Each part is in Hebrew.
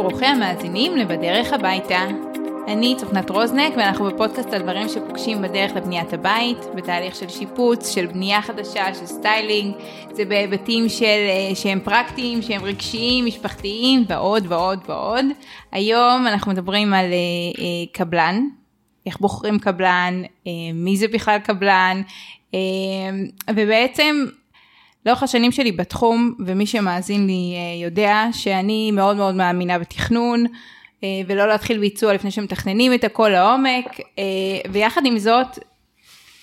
וברוכים המאזינים ל"בדרך הביתה". אני צופנת רוזנק ואנחנו בפודקאסט על דברים שפוגשים בדרך לבניית הבית, בתהליך של שיפוץ, של בנייה חדשה, של סטיילינג, זה בהיבטים של, אה, שהם פרקטיים, שהם רגשיים, משפחתיים ועוד ועוד ועוד. היום אנחנו מדברים על אה, אה, קבלן, איך בוחרים קבלן, מי זה בכלל קבלן, ובעצם לאורך השנים שלי בתחום, ומי שמאזין לי אה, יודע שאני מאוד מאוד מאמינה בתכנון, אה, ולא להתחיל ביצוע לפני שמתכננים את הכל לעומק, אה, ויחד עם זאת,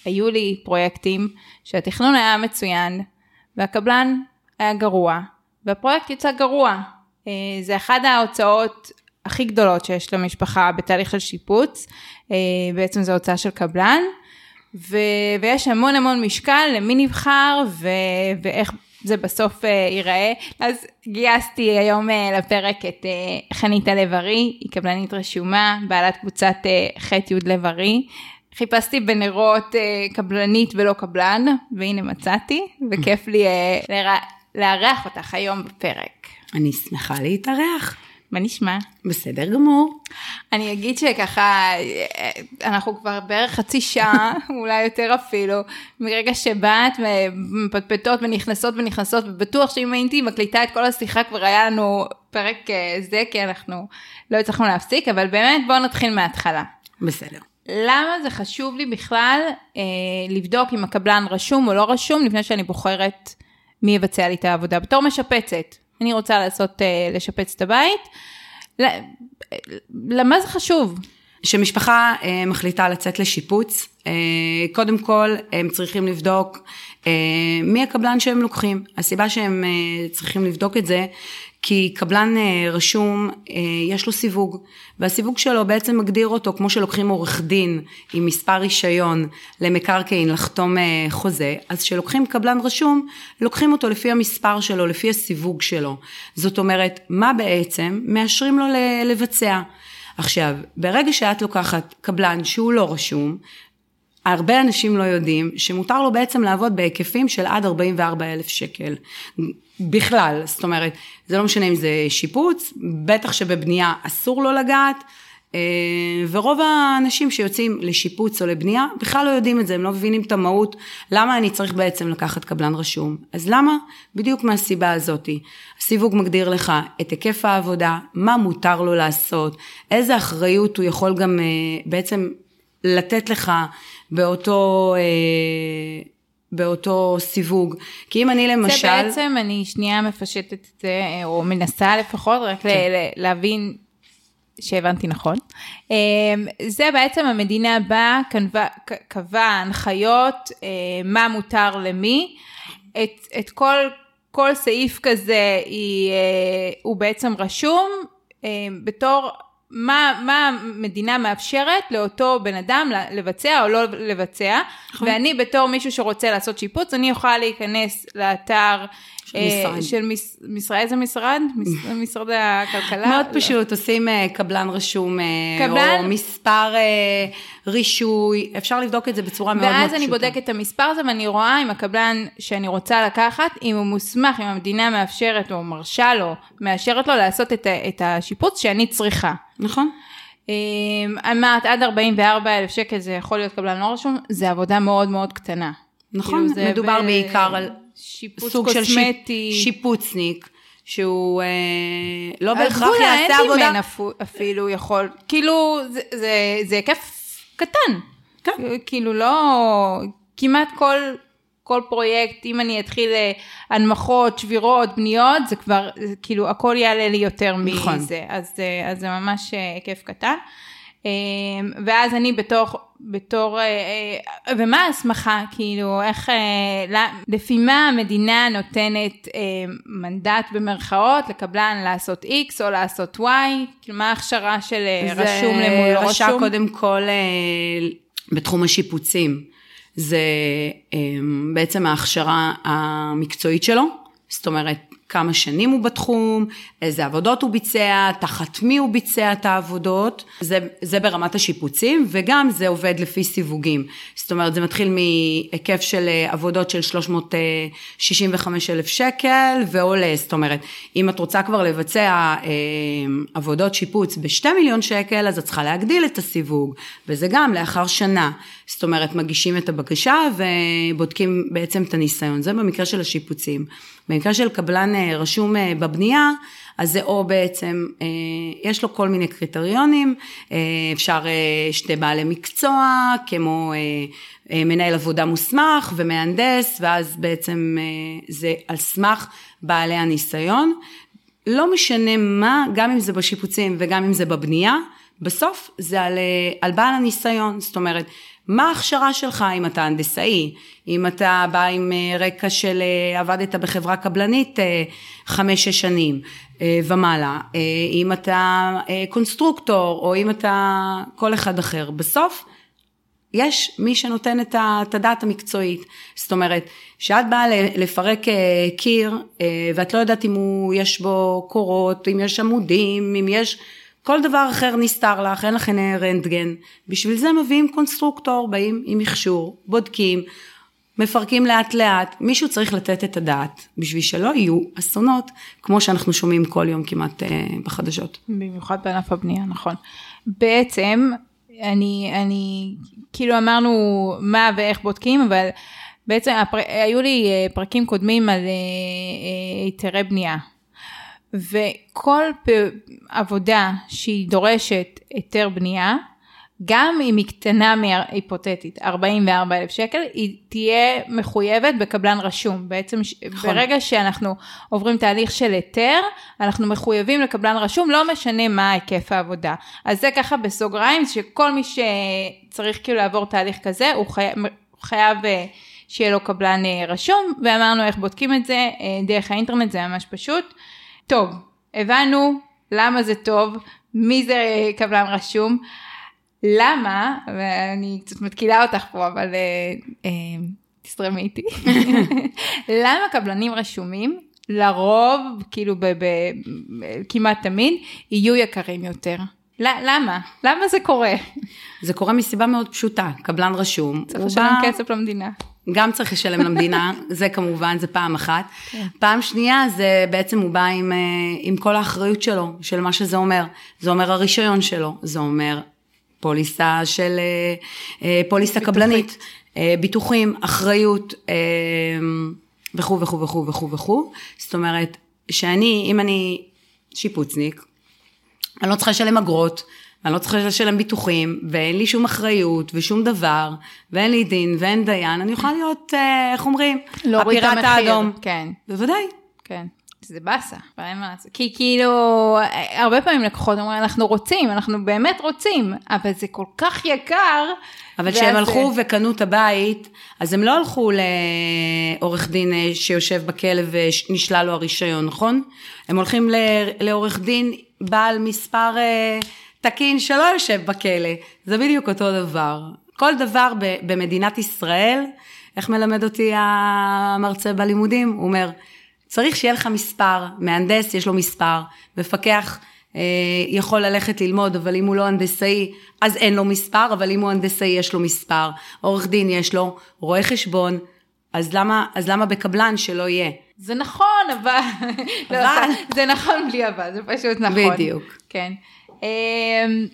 היו לי פרויקטים שהתכנון היה מצוין, והקבלן היה גרוע, והפרויקט יצא גרוע. זה אחת ההוצאות הכי גדולות שיש למשפחה בתהליך של שיפוץ, בעצם זו הוצאה של קבלן. ו, ויש המון המון משקל למי נבחר ו, ואיך זה בסוף uh, ייראה. אז גייסתי היום uh, לפרק את uh, חניתה לב-ארי, היא קבלנית רשומה, בעלת קבוצת ח' י' לב-ארי. חיפשתי בנרות קבלנית ולא קבלן, והנה מצאתי, וכיף לי לארח אותך היום בפרק. אני שמחה להתארח. מה נשמע? בסדר גמור. אני אגיד שככה, אנחנו כבר בערך חצי שעה, אולי יותר אפילו, מרגע שבאת ומפטפטות ונכנסות ונכנסות, ובטוח שאם הייתי מקליטה את כל השיחה כבר היה לנו פרק אה, זה, כי אנחנו לא הצלחנו להפסיק, אבל באמת בואו נתחיל מההתחלה. בסדר. למה זה חשוב לי בכלל אה, לבדוק אם הקבלן רשום או לא רשום לפני שאני בוחרת מי יבצע לי את העבודה בתור משפצת. אני רוצה לעשות, אה, לשפץ את הבית. למה זה חשוב? כשמשפחה אה, מחליטה לצאת לשיפוץ, אה, קודם כל הם צריכים לבדוק מי הקבלן שהם לוקחים. הסיבה שהם צריכים לבדוק את זה, כי קבלן אה, רשום, אה, יש לו סיווג, והסיווג שלו בעצם מגדיר אותו כמו שלוקחים עורך דין עם מספר רישיון למקרקעין לחתום אה, חוזה, אז כשלוקחים קבלן רשום, לוקחים אותו לפי המספר שלו, לפי הסיווג שלו. זאת אומרת, מה בעצם מאשרים לו לבצע. עכשיו, ברגע שאת לוקחת קבלן שהוא לא רשום, הרבה אנשים לא יודעים שמותר לו בעצם לעבוד בהיקפים של עד 44 אלף שקל. בכלל, זאת אומרת, זה לא משנה אם זה שיפוץ, בטח שבבנייה אסור לו לגעת, אה, ורוב האנשים שיוצאים לשיפוץ או לבנייה בכלל לא יודעים את זה, הם לא מבינים את המהות, למה אני צריך בעצם לקחת קבלן רשום. אז למה? בדיוק מהסיבה הזאתי. הסיווג מגדיר לך את היקף העבודה, מה מותר לו לעשות, איזה אחריות הוא יכול גם אה, בעצם לתת לך באותו... אה, באותו סיווג. כי אם אני למשל... זה בעצם, אני שנייה מפשטת את זה, או מנסה לפחות, רק כן. להבין שהבנתי נכון. אמ, זה בעצם המדינה באה, קבעה הנחיות, אה, מה מותר למי. את, את כל, כל סעיף כזה היא, אה, הוא בעצם רשום אה, בתור מה, מה המדינה מאפשרת לאותו בן אדם לבצע או לא לבצע, נכון. ואני בתור מישהו שרוצה לעשות שיפוץ, אני יכולה להיכנס לאתר של אה, משרד. של מש, משרד, איזה משרד? משרד הכלכלה? מאוד לא. פשוט, עושים אה, קבלן רשום, אה, קבלן? או מספר רישוי, אפשר לבדוק את זה בצורה מאוד מאוד פשוטה. ואז אני בודקת את המספר הזה ואני רואה אם הקבלן שאני רוצה לקחת, אם הוא מוסמך, אם המדינה מאפשרת או מרשה לו, מאשרת לו לעשות את, את השיפוץ שאני צריכה. נכון. אמרת, עד 44 אלף שקל זה יכול להיות קבלן לא רשום, זה עבודה מאוד מאוד קטנה. נכון, כאילו מדובר ב... בעיקר על שיפוץ סוג קוסמטי. של שיפוצניק, שהוא אה, לא בהכרח יעשה עבודה. הגבול אפילו יכול, כאילו זה, זה, זה היקף קטן. כן. כאילו לא, כמעט כל, כל פרויקט, אם אני אתחיל אה, הנמכות, שבירות, בניות, זה כבר, זה, כאילו הכל יעלה לי יותר נכון. מזה. אז, אה, אז זה ממש אה, היקף קטן. ואז אני בתור, בתור, ומה ההסמכה, כאילו, איך, לפי מה המדינה נותנת מנדט במרכאות לקבלן לעשות X או לעשות Y, כאילו, מה ההכשרה של רשום למול רשום? זה רשע קודם כל בתחום השיפוצים, זה בעצם ההכשרה המקצועית שלו, זאת אומרת, כמה שנים הוא בתחום, איזה עבודות הוא ביצע, תחת מי הוא ביצע את העבודות, זה, זה ברמת השיפוצים, וגם זה עובד לפי סיווגים. זאת אומרת, זה מתחיל מהיקף של אה, עבודות של 365 אלף שקל ועולה, זאת אומרת, אם את רוצה כבר לבצע אה, עבודות שיפוץ ב-2 מיליון שקל, אז את צריכה להגדיל את הסיווג, וזה גם לאחר שנה. זאת אומרת, מגישים את הבקשה ובודקים בעצם את הניסיון, זה במקרה של השיפוצים. במקרה של קבלן אה, רשום אה, בבנייה, אז זה או בעצם, אה, יש לו כל מיני קריטריונים, אפשר שתי בעלי מקצוע, כמו מנהל עבודה מוסמך ומהנדס, ואז בעצם זה על סמך בעלי הניסיון. לא משנה מה, גם אם זה בשיפוצים וגם אם זה בבנייה, בסוף זה על, על בעל הניסיון, זאת אומרת, מה ההכשרה שלך, אם אתה הנדסאי, אם אתה בא עם אה, רקע של אה, עבדת בחברה קבלנית אה, חמש-שש שנים ומעלה, אם אתה קונסטרוקטור או אם אתה כל אחד אחר. בסוף יש מי שנותן את הדעת המקצועית. זאת אומרת, כשאת באה לפרק קיר ואת לא יודעת אם הוא, יש בו קורות, אם יש עמודים, אם יש... כל דבר אחר נסתר לך, אין עיני רנטגן. בשביל זה מביאים קונסטרוקטור, באים עם מכשור, בודקים, מפרקים לאט לאט. מישהו צריך לתת את הדעת, בשביל שלא יהיו אסונות, כמו שאנחנו שומעים כל יום כמעט אה, בחדשות. במיוחד בענף הבנייה, נכון. בעצם, אני, אני, כאילו אמרנו מה ואיך בודקים, אבל בעצם הפר... היו לי אה, פרקים קודמים על אה, אה, היתרי בנייה. וכל עבודה שהיא דורשת היתר בנייה, גם אם היא קטנה מהיפותטית, 44 אלף שקל, היא תהיה מחויבת בקבלן רשום. בעצם נכון. ברגע שאנחנו עוברים תהליך של היתר, אנחנו מחויבים לקבלן רשום, לא משנה מה היקף העבודה. אז זה ככה בסוגריים, שכל מי שצריך כאילו לעבור תהליך כזה, הוא חייב, חייב אה, שיהיה לו קבלן אה, רשום, ואמרנו איך בודקים את זה, אה, דרך האינטרנט זה ממש פשוט. טוב, הבנו למה זה טוב, מי זה קבלן רשום, למה, ואני קצת מתקילה אותך פה, אבל אה, אה, תסתרמי איתי, למה קבלנים רשומים לרוב, כאילו ב, ב, כמעט תמיד, יהיו יקרים יותר? למה? למה זה קורה? זה קורה מסיבה מאוד פשוטה, קבלן רשום. צריך לשלם בא... כסף למדינה. גם צריך לשלם למדינה, זה כמובן, זה פעם אחת. כן. פעם שנייה, זה בעצם הוא בא עם, אה, עם כל האחריות שלו, של מה שזה אומר. זה אומר הרישיון שלו, זה אומר פוליסה של, אה, אה, פוליסה קבלנית, ביטוחים, אחריות, וכו' וכו' וכו' וכו' וכו'. זאת אומרת, שאני, אם אני שיפוצניק, אני לא צריכה לשלם אגרות, אני לא צריכה לשלם ביטוחים, ואין לי שום אחריות ושום דבר, ואין לי דין ואין דיין, אני יכולה להיות, אה, איך אומרים? הפיראט האדום. כן. בוודאי. כן. זה באסה, אין מה לעשות. כי כאילו, הרבה פעמים לקוחות אומרים, אנחנו רוצים, אנחנו באמת רוצים, אבל זה כל כך יקר. אבל כשהם הלכו וקנו את הבית, אז הם לא הלכו לעורך דין אה, שיושב בכלא ונשלל לו הרישיון, נכון? הם הולכים לעורך דין בעל מספר... אה, תקין שלא יושב בכלא. זה בדיוק אותו דבר. כל דבר במדינת ישראל, איך מלמד אותי המרצה בלימודים? הוא אומר, צריך שיהיה לך מספר, מהנדס יש לו מספר, מפקח אה, יכול ללכת ללמוד, אבל אם הוא לא הנדסאי, אז אין לו מספר, אבל אם הוא הנדסאי יש לו מספר, עורך דין יש לו, רואה חשבון, אז למה, אז למה בקבלן שלא יהיה? זה נכון, אבל... לא, אבל... זה נכון בלי אבל, זה פשוט נכון. בדיוק. כן. אמ,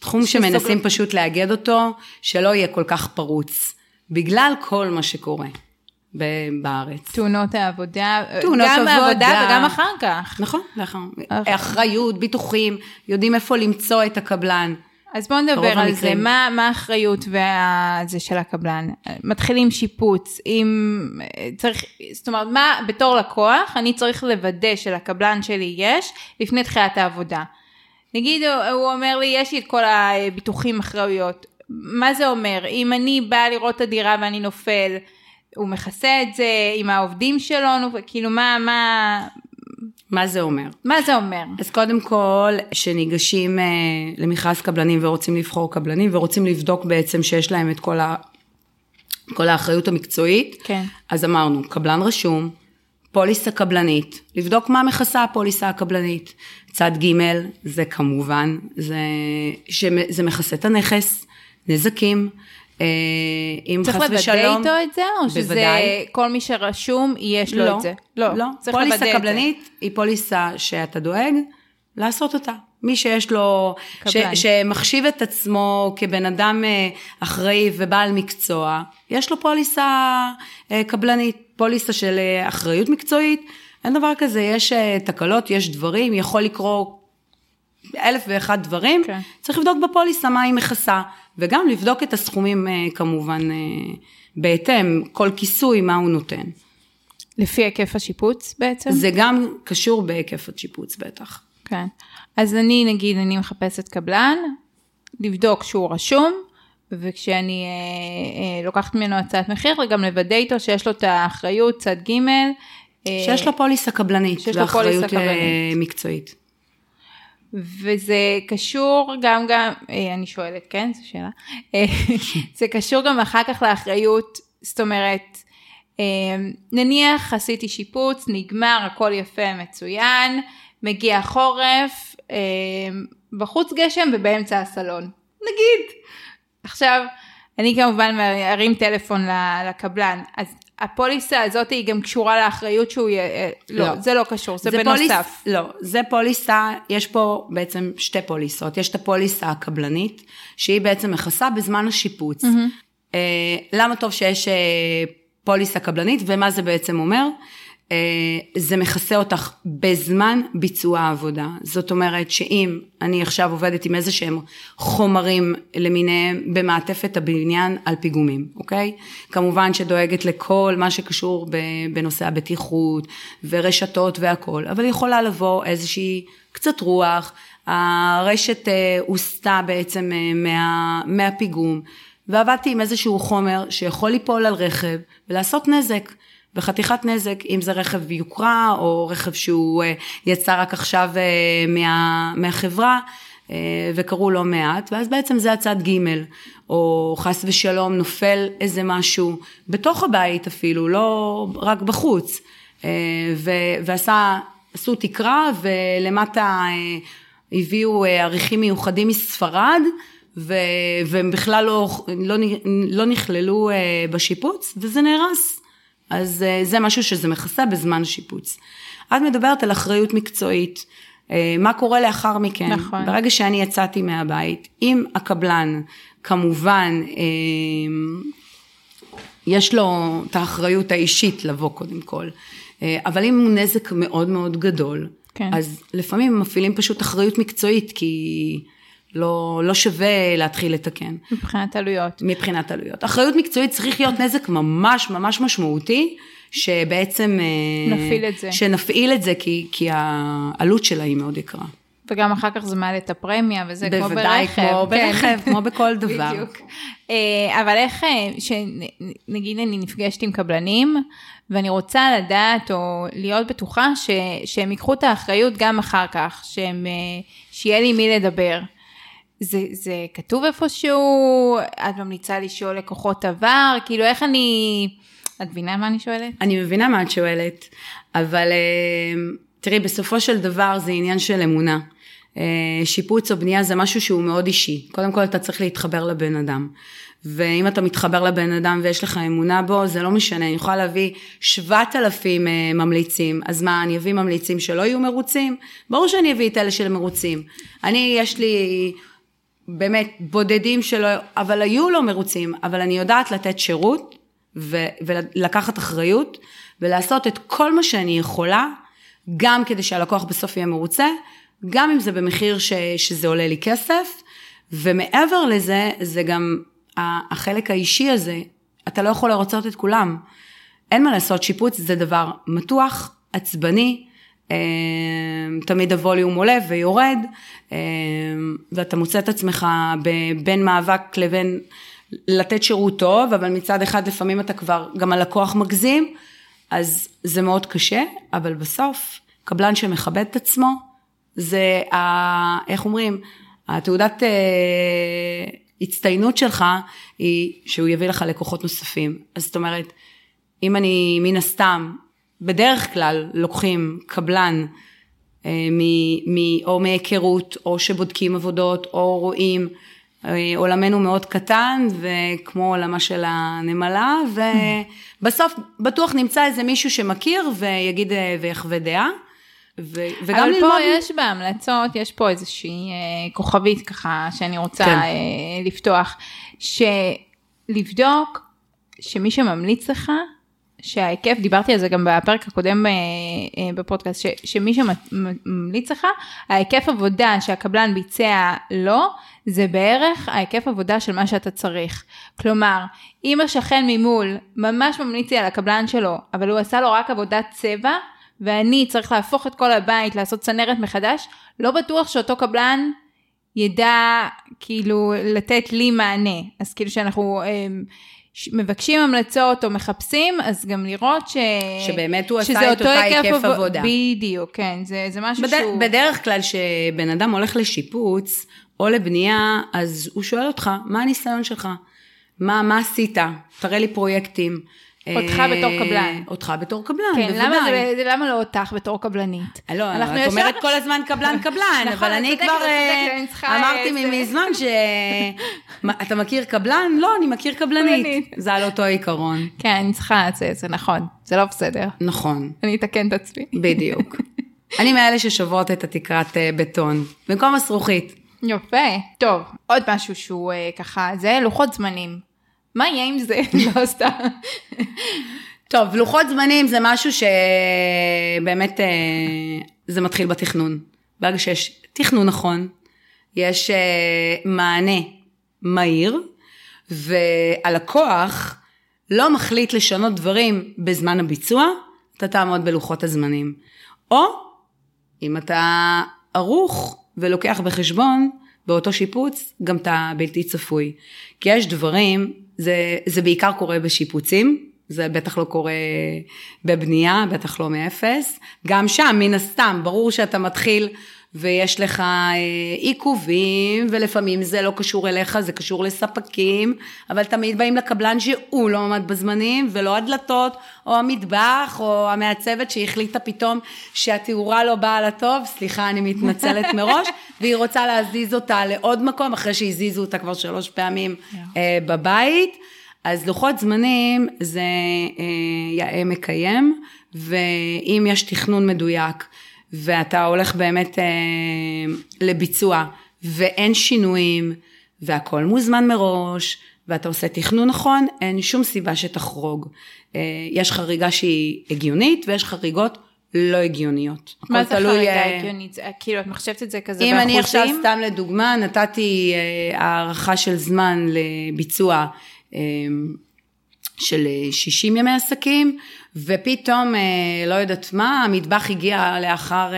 תחום שמנסים פשוט לאגד אותו, שלא יהיה כל כך פרוץ, בגלל כל מה שקורה. בארץ. תאונות העבודה, תאונות גם עבודה, העבודה וגם אחר כך. נכון, לאחר. אחריות, ביטוחים, יודעים איפה למצוא את הקבלן. אז בואו נדבר על. זה, מה, מה האחריות והזה של הקבלן? מתחילים שיפוץ, אם צריך, זאת אומרת, מה בתור לקוח אני צריך לוודא שלקבלן שלי יש לפני תחילת העבודה. נגיד הוא אומר לי יש לי את כל הביטוחים אחראויות, מה זה אומר? אם אני באה לראות את הדירה ואני נופל, הוא מכסה את זה עם העובדים שלו, כאילו מה, מה... מה זה אומר? מה זה אומר? אז קודם כל, שניגשים אה, למכרז קבלנים ורוצים לבחור קבלנים ורוצים לבדוק בעצם שיש להם את כל, ה, כל האחריות המקצועית, כן. אז אמרנו, קבלן רשום, פוליסה קבלנית, לבדוק מה מכסה הפוליסה הקבלנית. צד ג' זה כמובן, זה, שזה מכסה את הנכס, נזקים. אה, אם צריך חס לוודא ושלום, איתו את זה, או שזה בוודאי. כל מי שרשום, יש לו לא, את זה? לא, צריך פוליסה לוודא. קבלנית היא פוליסה שאתה דואג לעשות אותה. מי שיש לו, ש. שמחשיב את עצמו כבן אדם אה, אחראי ובעל מקצוע, יש לו פוליסה אה, קבלנית, פוליסה של אחריות מקצועית, אין דבר כזה, יש תקלות, יש דברים, יכול לקרות אלף ואחד דברים, כן. צריך לבדוק בפוליסה מה היא מכסה, וגם לבדוק את הסכומים אה, כמובן אה, בהתאם, כל כיסוי, מה הוא נותן. לפי היקף השיפוץ בעצם? זה גם קשור בהיקף השיפוץ בטח. כן. אז אני, נגיד, אני מחפשת קבלן, לבדוק שהוא רשום, וכשאני אה, אה, לוקחת ממנו הצעת מחיר, וגם לוודא איתו שיש לו את האחריות, צד ג', אה, שיש לו פוליסה קבלנית, שיש לו פוליסה קבלנית. מקצועית. וזה קשור גם גם, אה, אני שואלת, כן? זו שאלה. אה, זה קשור גם אחר כך לאחריות, זאת אומרת, אה, נניח עשיתי שיפוץ, נגמר, הכל יפה, מצוין, מגיע חורף, אה, בחוץ גשם ובאמצע הסלון, נגיד. עכשיו, אני כמובן ארים טלפון לקבלן, אז הפוליסה הזאת היא גם קשורה לאחריות שהוא יהיה, אה, לא, לא. זה לא קשור, זה, פוליס- בנוסף. לא, זה פוליסה, יש פה בעצם שתי פוליסות. יש את הפוליסה הקבלנית, שהיא בעצם מכסה בזמן השיפוץ. אה, למה טוב שיש אה, פוליסה קבלנית, ומה זה בעצם אומר? אה, זה מכסה אותך בזמן ביצוע העבודה. זאת אומרת שאם אני עכשיו עובדת עם איזה שהם חומרים למיניהם במעטפת הבניין על פיגומים, אוקיי? כמובן שדואגת לכל מה שקשור בנושא הבטיחות ורשתות והכל, אבל יכולה לבוא איזושהי קצת רוח, הרשת אה, הוסטה בעצם אה, מה, מהפיגום, ועבדתי עם איזשהו חומר שיכול ליפול על רכב ולעשות נזק. וחתיכת נזק, אם זה רכב יוקרה או רכב שהוא אה, יצא רק עכשיו אה, מה, מהחברה אה, וקרו לא מעט, ואז בעצם זה הצד ג' או חס ושלום נופל איזה משהו בתוך הבית אפילו, לא רק בחוץ, ו- ועשה, עשו תקרה ולמטה הביאו עריכים מיוחדים מספרד, והם בכלל לא, לא, לא נכללו בשיפוץ, וזה נהרס. אז אה, זה משהו שזה מכסה בזמן שיפוץ. את מדברת על אחריות מקצועית, אה, מה קורה לאחר מכן. נכון. ברגע שאני יצאתי מהבית, אם הקבלן כמובן אה, יש לו את האחריות האישית לבוא קודם כל, אבל אם הוא נזק מאוד מאוד גדול, כן. אז לפעמים מפעילים פשוט אחריות מקצועית, כי לא, לא שווה להתחיל לתקן. מבחינת עלויות. מבחינת עלויות. אחריות מקצועית צריך להיות נזק ממש ממש משמעותי, שבעצם... אה, נפעיל את זה. שנפעיל את זה, כי, כי העלות שלה היא מאוד יקרה. וגם אחר כך זה מעלה את הפרמיה, וזה כמו ברכב. בוודאי, כמו כן. ברכב, כמו בכל דבר. בדיוק. אה, אבל איך, אה, שנגיד אני נפגשת עם קבלנים, ואני רוצה לדעת או להיות בטוחה ש, שהם ייקחו את האחריות גם אחר כך, שהם, שיהיה לי מי לדבר. זה, זה כתוב איפשהו, את ממליצה לשאול לקוחות עבר, כאילו איך אני, את מבינה מה אני שואלת? אני מבינה מה את שואלת, אבל אה, תראי, בסופו של דבר זה עניין של אמונה. אה, שיפוץ או בנייה זה משהו שהוא מאוד אישי. קודם כל אתה צריך להתחבר לבן אדם. ואם אתה מתחבר לבן אדם ויש לך אמונה בו, זה לא משנה, אני יכולה להביא 7,000 אה, ממליצים, אז מה, אני אביא ממליצים שלא יהיו מרוצים? ברור שאני אביא את אלה של מרוצים. אני, יש לי באמת בודדים שלא, אבל היו לא מרוצים, אבל אני יודעת לתת שירות ו, ולקחת אחריות ולעשות את כל מה שאני יכולה, גם כדי שהלקוח בסוף יהיה מרוצה, גם אם זה במחיר ש, שזה עולה לי כסף, ומעבר לזה, זה גם החלק האישי הזה, אתה לא יכול לרצות את כולם. אין מה לעשות, שיפוץ זה דבר מתוח, עצבני, תמיד הווליום עולה ויורד, אה, ואתה מוצא את עצמך בין מאבק לבין לתת שירות טוב, אבל מצד אחד לפעמים אתה כבר, גם הלקוח מגזים, אז זה מאוד קשה, אבל בסוף, קבלן שמכבד את עצמו, זה, ה, איך אומרים, התעודת אה, הצטיינות שלך היא שהוא יביא לך לקוחות נוספים. אז זאת אומרת, אם אני מן הסתם בדרך כלל לוקחים קבלן אה, מ, מ, או מהיכרות, או שבודקים עבודות, או רואים. אה, עולמנו מאוד קטן, וכמו עולמה של הנמלה, ובסוף בטוח נמצא איזה מישהו שמכיר ויגיד אה, ויחווה דעה. ו- וגם אבל ללמוד... אבל פה יש בהמלצות, יש פה איזושהי אה, כוכבית ככה שאני רוצה כן. אה, לפתוח, שלבדוק שמי שממליץ לך, שההיקף, דיברתי על זה גם בפרק הקודם אה, אה, בפודקאסט, ש, שמי שממליץ לך, ההיקף עבודה שהקבלן ביצע לו, זה בערך ההיקף עבודה של מה שאתה צריך. כלומר, אם השכן ממול ממש ממליץ לי על הקבלן שלו, אבל הוא עשה לו רק עבודת צבע, ואני צריך להפוך את כל הבית, לעשות צנרת מחדש, לא בטוח שאותו קבלן ידע כאילו לתת לי מענה. אז כאילו שאנחנו אה, מבקשים המלצות או מחפשים, אז גם לראות ש... שבאמת הוא עשה את אותה היקף עבודה. בדיוק, כן, זה, זה משהו בד... שהוא... בדרך כלל כשבן אדם הולך לשיפוץ או לבנייה, אז הוא שואל אותך, מה הניסיון שלך? מה, מה עשית? תראה לי פרויקטים. אותך בתור קבלן. אותך בתור קבלן, כן, בוודאי. למה, למה לא אותך בתור קבלנית? לא, את אומרת כל הזמן קבלן קבלן, נכון, אבל אני כבר אה, אמרתי מזמן ש... אתה מכיר קבלן? לא, אני מכיר קבלנית. זה על אותו עיקרון. כן, אני צריכה לצאת, זה נכון, זה לא בסדר. נכון. אני אתקן את עצמי. בדיוק. אני מאלה ששוברות את התקרת אה, בטון, במקום הזכוכית. יפה. טוב, עוד משהו שהוא אה, ככה, זה לוחות זמנים. מה יהיה עם זה? לא סתם. טוב, לוחות זמנים זה משהו שבאמת אה, זה מתחיל בתכנון. ברגע שיש תכנון נכון, יש אה, מענה מהיר, והלקוח לא מחליט לשנות דברים בזמן הביצוע, אתה תעמוד בלוחות הזמנים. או אם אתה ערוך ולוקח בחשבון באותו שיפוץ גם את הבלתי צפוי. כי יש דברים זה, זה בעיקר קורה בשיפוצים, זה בטח לא קורה בבנייה, בטח לא מאפס. גם שם, מן הסתם, ברור שאתה מתחיל ויש לך אה, עיכובים, ולפעמים זה לא קשור אליך, זה קשור לספקים, אבל תמיד באים לקבלן שהוא לא עמד בזמנים, ולא הדלתות, או המטבח, או המעצבת שהחליטה פתאום שהתאורה לא באה לטוב, סליחה, אני מתנצלת מראש, והיא רוצה להזיז אותה לעוד מקום, אחרי שהזיזו אותה כבר שלוש פעמים yeah. אה, בבית. אז לוחות זמנים זה אה, יאה מקיים, ואם יש תכנון מדויק, ואתה הולך באמת אה, לביצוע ואין שינויים והכל מוזמן מראש ואתה עושה תכנון נכון, אין שום סיבה שתחרוג. אה, יש חריגה שהיא הגיונית ויש חריגות לא הגיוניות. מה זה חריגה אה, הגיונית? כאילו את מחשבת את זה כזה באחוזים? אם אני עכשיו סתם לדוגמה נתתי אה, הערכה של זמן לביצוע אה, של 60 ימי עסקים, ופתאום, אה, לא יודעת מה, המטבח הגיע לאחר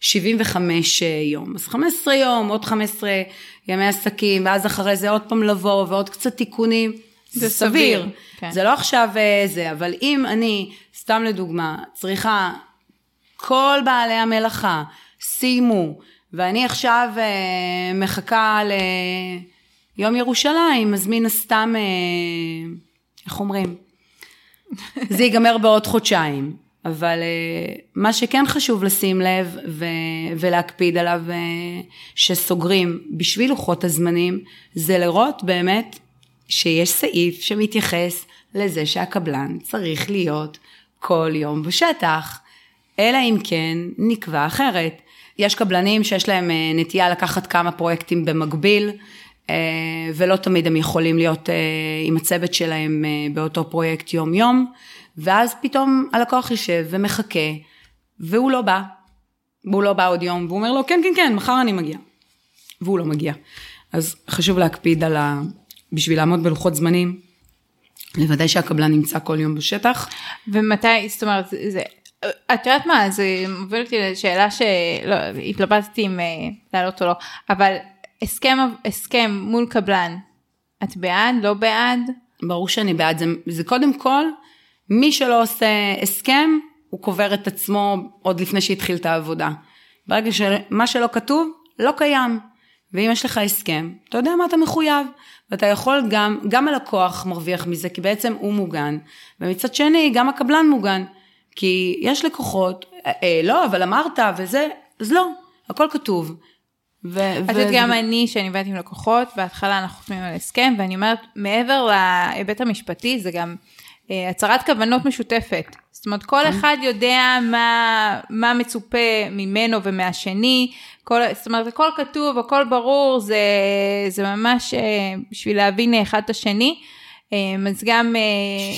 75 אה, אה, יום. אז 15 יום, עוד 15 ימי עסקים, ואז אחרי זה עוד פעם לבוא ועוד קצת תיקונים. זה סביר. סביר. כן. זה לא עכשיו זה, אבל אם אני, סתם לדוגמה, צריכה, כל בעלי המלאכה סיימו, ואני עכשיו מחכה ליום ירושלים, אז מן הסתם, איך אומרים? זה ייגמר בעוד חודשיים. אבל uh, מה שכן חשוב לשים לב ו- ולהקפיד עליו uh, שסוגרים בשביל לוחות הזמנים, זה לראות באמת שיש סעיף שמתייחס לזה שהקבלן צריך להיות כל יום בשטח, אלא אם כן נקבע אחרת. יש קבלנים שיש להם uh, נטייה לקחת כמה פרויקטים במקביל, אה, ולא תמיד הם יכולים להיות אה, עם הצוות שלהם אה, באותו פרויקט יום-יום, ואז פתאום הלקוח יושב ומחכה, והוא לא בא, והוא לא בא עוד יום, והוא אומר לו, כן, כן, כן, מחר אני מגיע. והוא לא מגיע. אז חשוב להקפיד על ה... בשביל לעמוד בלוחות זמנים, לוודא שהקבלן נמצא כל יום בשטח. ומתי, זאת אומרת, זה, את יודעת מה, זה מוביל אותי לשאלה שלא, התלבטתי אם לעלות או לא, אבל הסכם, הסכם מול קבלן, את בעד? לא בעד? ברור שאני בעד. זה, זה קודם כל, מי שלא עושה הסכם, הוא קובר את עצמו עוד לפני שהתחיל את העבודה. ברגע שמה שלא כתוב, לא קיים. ואם יש לך הסכם, אתה יודע מה אתה מחויב. ואתה יכול גם, גם הלקוח מרוויח מזה, כי בעצם הוא מוגן. ומצד שני, גם הקבלן מוגן. כי יש לקוחות, אה, אה, לא, אבל אמרת וזה, אז לא, הכל כתוב. ו- את יודעת, גם אני, שאני עובדת עם לקוחות, בהתחלה אנחנו חותמים על הסכם, ואני אומרת, מעבר להיבט המשפטי, זה גם אה, הצהרת כוונות משותפת. זאת אומרת, כל אחד יודע מה, מה מצופה ממנו ומהשני, כל, זאת אומרת, הכל כתוב, הכל ברור, זה, זה ממש אה, בשביל להבין אחד את השני. אה, אז גם...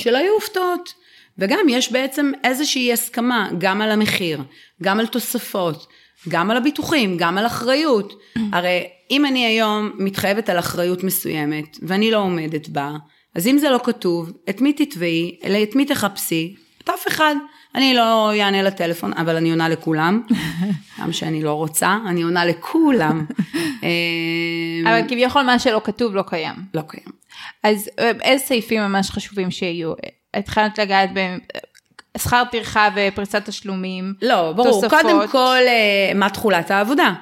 שלא יהיו הופתעות. וגם יש בעצם איזושהי הסכמה, גם על המחיר, גם על תוספות, גם על הביטוחים, גם על אחריות. הרי אם אני היום מתחייבת על אחריות מסוימת, ואני לא עומדת בה, אז אם זה לא כתוב, את מי תתבעי, את מי תחפשי? את אף אחד. אני לא אענה לטלפון, אבל אני עונה לכולם. גם שאני לא רוצה, אני עונה לכולם. אבל כביכול מה שלא כתוב לא קיים. לא קיים. אז אה, איזה סעיפים ממש חשובים שיהיו? התחלת לגעת בשכר טרחה ופריסת תשלומים, לא, ברור. תוספות. קודם כל, אה, מה תכולת העבודה?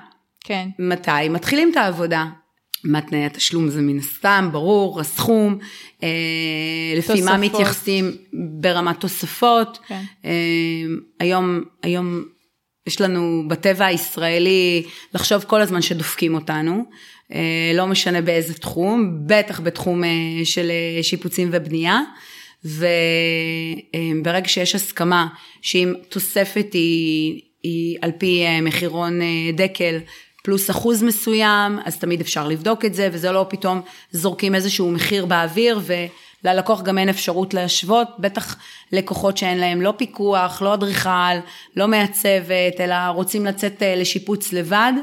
כן. מתי מתחילים את העבודה? מה תנאי התשלום זה מן הסתם, ברור, הסכום, אה, לפי. מה מתייחסים ברמת תוספות. כן. אה, היום, היום יש לנו בטבע הישראלי לחשוב כל הזמן שדופקים אותנו, אה, לא משנה באיזה תחום, בטח בתחום אה, של אה, שיפוצים ובנייה. וברגע שיש הסכמה שאם תוספת היא, היא על פי אה, מחירון אה, דקל פלוס אחוז מסוים, אז תמיד אפשר לבדוק את זה, וזה לא פתאום זורקים איזשהו מחיר באוויר, וללקוח גם אין אפשרות להשוות, בטח לקוחות שאין להם לא פיקוח, לא אדריכל, לא מעצבת, אלא רוצים לצאת אה, לשיפוץ לבד,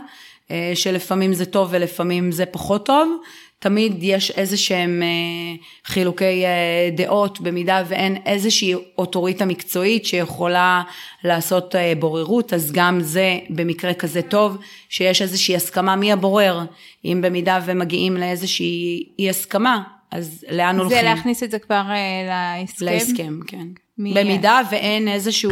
שלפעמים זה טוב ולפעמים זה פחות טוב. תמיד יש איזה שהם אה, חילוקי אה, דעות, במידה ואין איזושהי אוטוריטה מקצועית שיכולה לעשות אה, בוררות, אז גם זה במקרה כזה טוב, שיש איזושהי הסכמה מי הבורר, אם במידה ומגיעים לאיזושהי אי הסכמה, אז לאן הולכים? זה להכניס את זה כבר להסכם? להסכם, כן. מי במידה ואין איזשהו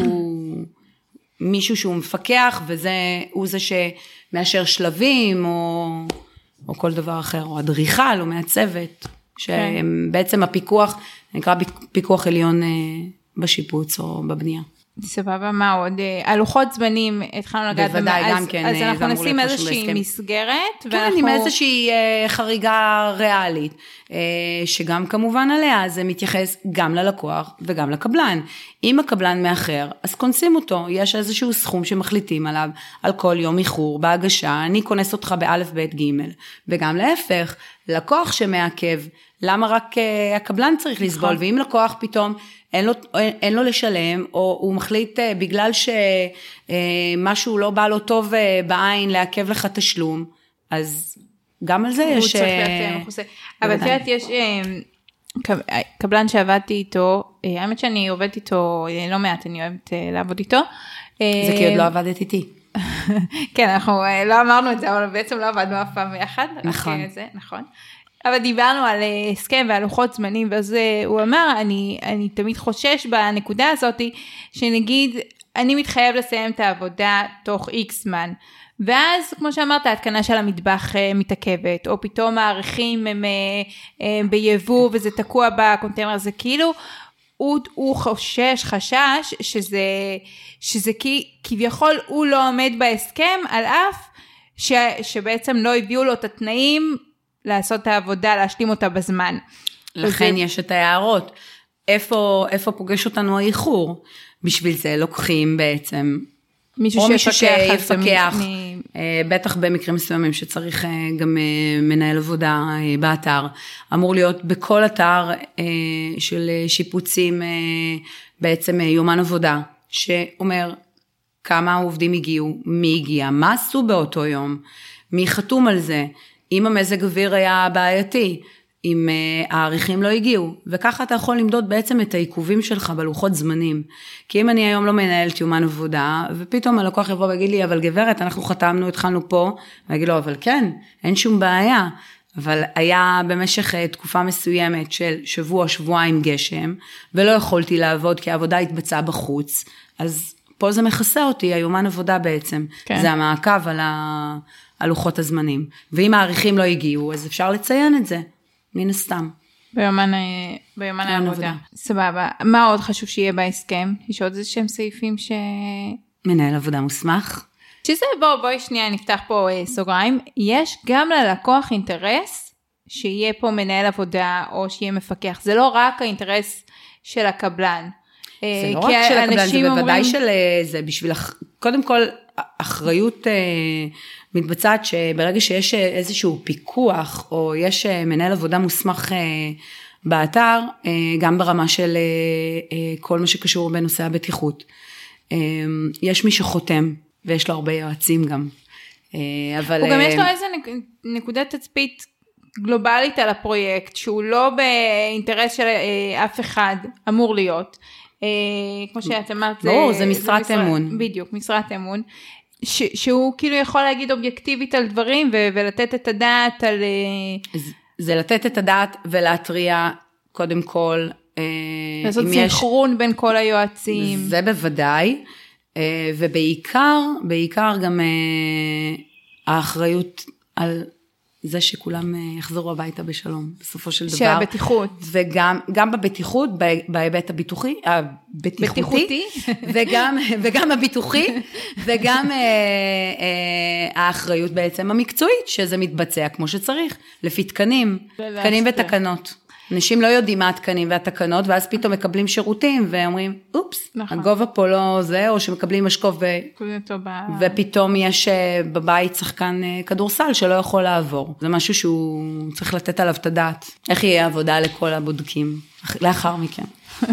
מישהו שהוא מפקח, וזה, הוא זה שמאשר שלבים, או... או כל דבר אחר, או אדריכל, או מעצבת, שבעצם הפיקוח, נקרא פיקוח עליון אה, בשיפוץ או בבנייה. סבבה, מה עוד? הלוחות זמנים, התחלנו לגעת בוודאי, גם כן, אז אנחנו נשים איזושהי מסגרת, כן, ואנחנו... עם איזושהי אה, חריגה ריאלית, אה, שגם כמובן עליה זה מתייחס גם ללקוח וגם לקבלן. אם הקבלן מאחר, אז כונסים אותו, יש איזשהו סכום שמחליטים עליו, על כל יום איחור בהגשה, אני כונס אותך באלף, בית, גימל, וגם להפך, לקוח שמעכב, למה רק uh, הקבלן צריך לסבול, נכון. ואם לקוח פתאום אין לו, אין לו לשלם, או הוא מחליט uh, בגלל שמשהו uh, לא בא לו טוב בעין לעכב לך תשלום, אז גם על זה יש... הוא צריך להיות מכוסה. אבל את יודעת, יש קבלן שעבדתי איתו, האמת שאני עובדת איתו לא מעט, אני אוהבת לעבוד איתו. זה כי עוד לא עבדת איתי. כן, אנחנו לא אמרנו את זה, אבל בעצם לא עבדנו אף פעם ביחד. נכון. זה, נכון. אבל דיברנו על אה, הסכם ועל לוחות זמנים, ואז אה, הוא אמר, אני, אני תמיד חושש בנקודה הזאתי, שנגיד, אני מתחייב לסיים את העבודה תוך איקס זמן. ואז, כמו שאמרת, ההתקנה של המטבח uh, מתעכבת, או פתאום הערכים הם uh, ביבוא וזה תקוע בקונטיינר הזה, כאילו, הוא, הוא חושש, חשש, שזה, שזה כי, כביכול הוא לא עומד בהסכם, על אף ש, שבעצם לא הביאו לו את התנאים לעשות את העבודה, להשלים אותה בזמן. לכן וזה... יש את ההערות. איפה, איפה פוגש אותנו האיחור? בשביל זה לוקחים בעצם מישהו או מישהו שיפקח, מ... אה, בטח במקרים מסוימים שצריך אה, גם אה, מנהל עבודה באתר, אמור להיות בכל אתר של שיפוצים בעצם יומן עבודה, שאומר כמה עובדים הגיעו, מי הגיע, מה עשו באותו יום, מי חתום על זה, אם המזג אוויר היה בעייתי, אם uh, העריכים לא הגיעו, וככה אתה יכול למדוד בעצם את העיכובים שלך בלוחות זמנים. כי אם אני היום לא מנהלת יומן עבודה, ופתאום הלקוח יבוא ויגיד לי, אבל גברת, אנחנו חתמנו, התחלנו פה, ואני אגיד לו, אבל כן, אין שום בעיה. אבל היה במשך uh, תקופה מסוימת של שבוע, שבועיים גשם, ולא יכולתי לעבוד כי העבודה התבצעה בחוץ, אז פה זה מכסה אותי, היומן עבודה בעצם. כן. זה המעקב על ה... על לוחות הזמנים. ואם העריכים לא הגיעו, אז אפשר לציין את זה, מן הסתם. ביומן, אה, ביומן ביומן העבודה. עבודה. סבבה. מה עוד חשוב שיהיה בהסכם? יש עוד איזה שהם סעיפים ש... מנהל עבודה מוסמך. שזה, בוא, בואי שנייה נפתח פה אה, סוגריים. יש גם ללקוח אינטרס שיהיה פה מנהל עבודה או שיהיה מפקח. זה לא רק האינטרס של הקבלן. אה, זה לא רק של הקבלן, זה בוודאי אומרים- של... אה, זה בשביל... קודם כל, אחריות אה, מתבצעת שברגע שיש אה, איזשהו פיקוח, או יש אה, מנהל עבודה מוסמך אה, באתר, גם ברמה של כל מה שקשור בנושא הבטיחות. אה, יש מי שחותם, ויש לו הרבה יועצים גם. אבל... הוא גם יש לו איזה נק- נקודת תצפית גלובלית על הפרויקט, שהוא לא באינטרס של אף אחד אמור להיות. כמו שאת אמרת, ברור, זה משרת אמון. בדיוק, משרת אמון. ש, שהוא כאילו יכול להגיד אובייקטיבית על דברים ו- ולתת את הדעת על... אה, אז זה לתת את הדעת ולהתריע, קודם כל. אה, לעשות אם יש- סנכרון בין כל היועצים. זה בוודאי, אה, ובעיקר, בעיקר גם האחריות על זה שכולם אה, יחזרו הביתה בשלום, בסופו של דבר. שהבטיחות. וגם גם בבטיחות, בהיבט הביטוחי, הבטיחותי, בטיחותי. וגם, וגם הביטוחי, וגם אה, אה, האחריות בעצם המקצועית, שזה מתבצע כמו שצריך, לפי תקנים. תקנים ותקנות. אנשים לא יודעים מה התקנים והתקנות, ואז פתאום מקבלים שירותים, ואומרים, אופס, נכון. הגובה פה לא זה, או שמקבלים משקוף, ו... ופתאום יש אה, בבית שחקן אה, כדורסל שלא יכול לעבור. זה משהו שהוא צריך לתת עליו את הדעת. איך יהיה עבודה לכל הבודקים אח- לאחר מכן.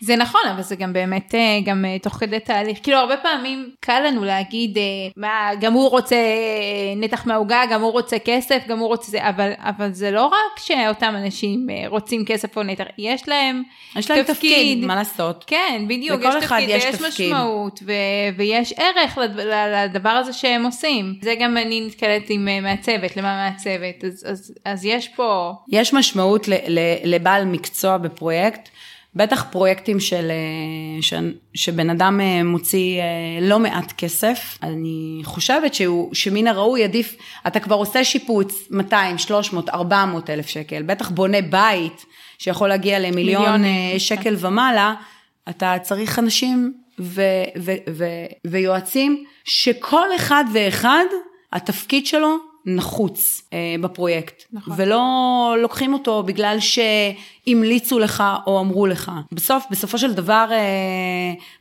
זה נכון, אבל זה גם באמת אה, גם אה, תוך כדי תהליך. כאילו הרבה פעמים קל לנו להגיד, אה, מה, גם הוא רוצה נתח מהעוגה, גם הוא רוצה כסף, גם הוא רוצה זה, אבל, אבל זה לא רק שאותם אנשים רוצים כסף או נתח, יש להם יש להם תפקיד, מה לעשות? כן, בדיוק, יש תפקיד יש ויש תפקיד. משמעות ו- ויש ערך לדבר הזה שהם עושים. זה גם אני נתקלת עם מעצבת, למה מעצבת, אז, אז, אז יש פה... יש משמעות ל- ל- לבעל מקצוע בפרויקט, בטח פרויקטים של, אה, ש, שבן אדם אה, מוציא אה, לא מעט כסף, אני חושבת שהוא, שמן הראוי עדיף, אתה כבר עושה שיפוץ 200, 300, 400 אלף שקל, בטח בונה בית שיכול להגיע למיליון. אה, שקל ומעלה, אתה צריך אנשים ו, ו, ו, ויועצים שכל אחד ואחד, התפקיד שלו נחוץ אה, בפרויקט. נכון. ולא לוקחים אותו בגלל שהמליצו לך או אמרו לך. בסוף, בסופו של דבר, אה,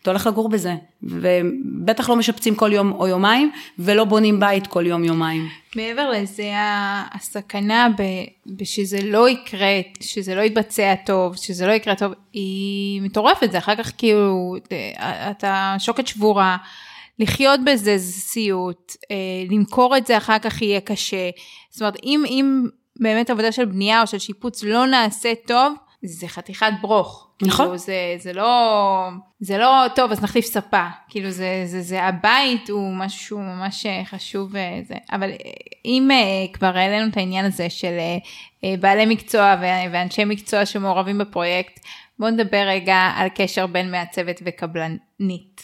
אתה הולך לגור בזה. ובטח לא משפצים כל יום או יומיים, ולא בונים בית כל יום יומיים. מעבר לזה, הסכנה ב- בשזה לא יקרה, שזה לא יתבצע טוב, שזה לא יקרה טוב, היא מטורפת, זה אחר כך כאילו, אה, אתה שוקת שבורה, לחיות בזה זה סיוט, אה, למכור את זה אחר כך יהיה קשה. זאת אומרת, אם, אם באמת עבודה של בנייה או של שיפוץ לא נעשה טוב, זה חתיכת ברוך. נכון. כאילו זה, זה לא, זה לא טוב, אז נחליף ספה. כאילו זה, זה, זה הבית הוא משהו ממש אה, חשוב וזה. אבל אה, אם אה, כבר העלינו את העניין הזה של אה, אה, בעלי מקצוע ואנשי מקצוע שמעורבים בפרויקט, בואו נדבר רגע על קשר בין מעצבת וקבלנית.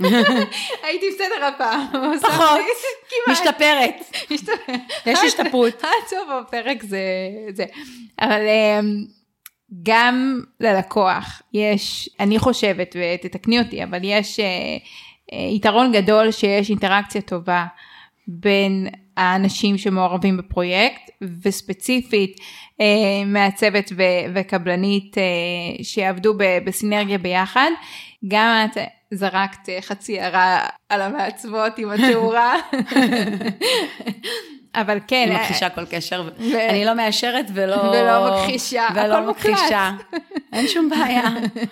הייתי בסדר הפעם. פחות. משתפרת. יש השתפרות. עד סוף הפרק זה זה. אבל אמ, גם ללקוח יש, אני חושבת, ותתקני אותי, אבל יש אה, אה, יתרון גדול שיש אינטראקציה טובה בין האנשים שמעורבים בפרויקט, וספציפית אה, מעצבת וקבלנית שיעבדו בסינרגיה ביחד. גם את זרקת אה, חצי הערה על המעצבות עם התאורה. אבל כן, אני אה, מכחישה כל קשר, ו- אני לא מאשרת ולא... ולא מכחישה, ולא הכל. מכחישה. אין שום בעיה.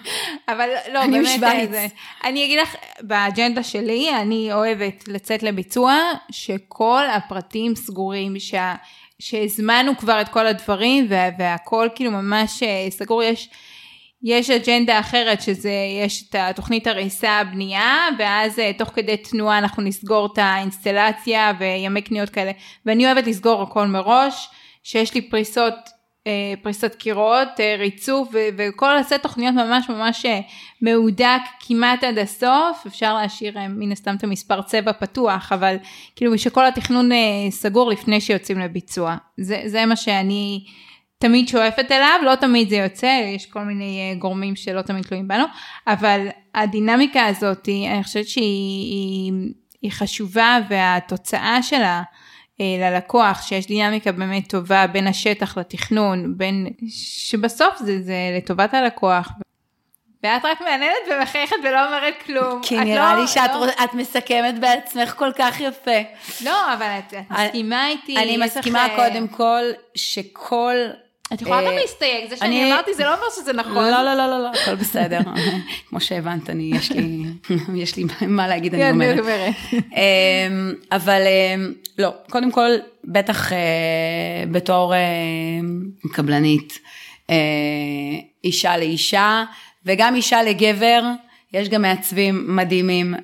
אבל לא, אני באמת, משוויץ. זה, אני אגיד לך, באג'נדה שלי, אני אוהבת לצאת לביצוע, שכל הפרטים סגורים, שה, שהזמנו כבר את כל הדברים, וה, והכל כאילו ממש אה, סגור, יש... יש אג'נדה אחרת שזה, יש את התוכנית הריסה בנייה, ואז אה, תוך כדי תנועה אנחנו נסגור את האינסטלציה וימי קניות כאלה. ואני אוהבת לסגור הכל מראש, שיש לי פריסות, אה, פריסת קירות, אה, ריצוף, וכל הסט תוכניות ממש ממש מהודק כמעט עד הסוף. אפשר להשאיר מן הסתם את המספר צבע פתוח, אבל כאילו שכל התכנון סגור לפני שיוצאים לביצוע. זה, זה מה שאני... תמיד שואפת אליו, לא תמיד זה יוצא, יש כל מיני אה, גורמים שלא תמיד תלויים בנו, אבל הדינמיקה הזאת, אני חושבת שהיא היא, היא חשובה והתוצאה שלה אה, ללקוח, שיש דינמיקה באמת טובה בין השטח לתכנון, בין, שבסוף זה, זה לטובת הלקוח. ואת רק מהנהנת ומחייכת ולא אומרת כלום. כי נראה לא, לי שאת לא... את מסכמת בעצמך כל כך יפה. לא, אבל את, את מסכימה איתי. אני מסכימה לך... קודם כל שכל... את יכולה גם להסתייג, זה שאני אמרתי זה לא אומר שזה נכון. לא, לא, לא, לא, לא, הכל בסדר. כמו שהבנת, אני, יש לי, מה להגיד, אני אומרת. אמ, אבל אמ, לא, קודם כל, בטח אה, בתור אה, קבלנית, אה, אישה לאישה, וגם אישה לגבר, יש גם מעצבים מדהימים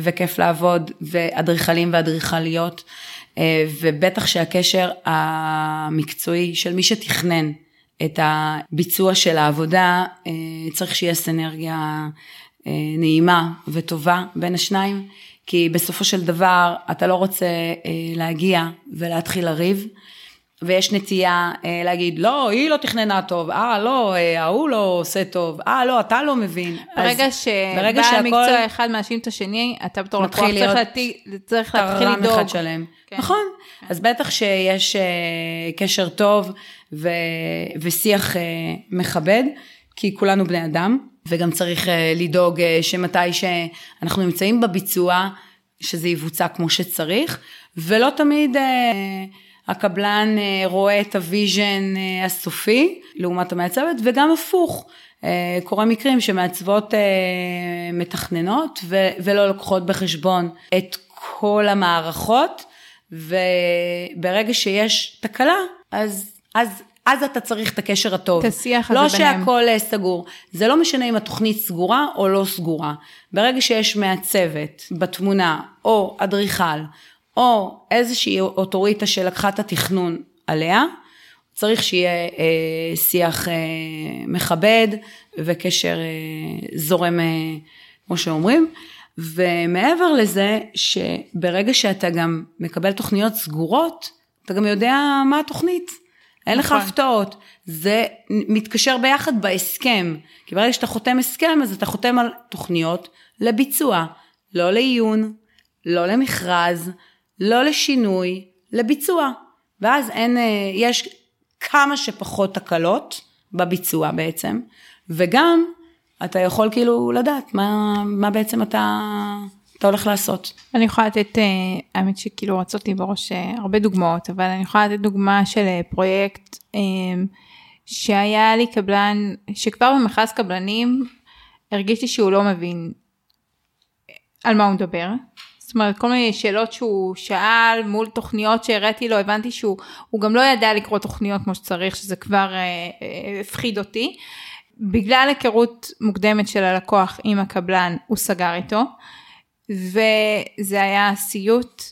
וכיף לעבוד, ואדריכלים ואדריכליות. אה, ובטח שהקשר המקצועי של מי שתכנן את הביצוע של העבודה, אה, צריך שיהיה סנרגיה אה, נעימה וטובה בין השניים, כי בסופו של דבר אתה לא רוצה להגיע ולהתחיל לריב. ויש נטייה אה, להגיד, לא, היא לא תכננה טוב, אה, לא, אה, ההוא לא עושה טוב, אה, לא, אתה לא מבין. ברגע שבעל שהכל... מקצוע אחד מאשים את השני, אתה בתור לקוח צריך, להיות... צריך להתחיל לדאוג. אחד שלם. כן. נכון, כן. אז בטח שיש אה, קשר טוב ו... ושיח אה, מכבד, כי כולנו בני אדם, וגם צריך אה, לדאוג אה, שמתי שאנחנו נמצאים בביצוע, שזה יבוצע כמו שצריך, ולא תמיד... אה, הקבלן אה, רואה את ה vision אה, הסופי לעומת המעצבת, וגם הפוך. אה, קורה מקרים שמעצבות מתכננות ולא לוקחות בחשבון את כל המערכות, וברגע שיש תקלה, אז, אז, אז אתה צריך את הקשר הטוב. את השיח הזה לא ביניהם. לא שהכל סגור. זה לא משנה אם התוכנית סגורה או לא סגורה. ברגע שיש מעצבת בתמונה, או אדריכל, או איזושהי אוטוריטה שלקחה את התכנון עליה, צריך שיהיה אה, שיח אה, מכבד וקשר אה, זורם, אה, כמו שאומרים. ומעבר לזה, שברגע שאתה גם מקבל תוכניות סגורות, אתה גם יודע מה התוכנית. אין לך נכון. הפתעות. זה מתקשר ביחד בהסכם. כי ברגע שאתה חותם הסכם, אז אתה חותם על תוכניות לביצוע. לא לעיון, לא למכרז, לא לשינוי, לביצוע. ואז אין, אה, יש כמה שפחות תקלות בביצוע בעצם, וגם אתה יכול כאילו לדעת מה, מה בעצם אתה, אתה הולך לעשות. אני יכולה לתת, אה, האמת שכאילו רצות לי בראש אה, הרבה דוגמאות, אבל אני יכולה לתת דוגמה של פרויקט שהיה לי קבלן, שכבר במכרז קבלנים הרגישתי שהוא לא מבין על מה הוא מדבר. זאת אומרת, כל מיני שאלות שהוא שאל מול תוכניות שהראיתי לו, הבנתי שהוא גם לא ידע לקרוא תוכניות כמו שצריך, שזה כבר אה, אה, הפחיד אותי. בגלל היכרות מוקדמת של הלקוח עם הקבלן, הוא סגר איתו, וזה היה סיוט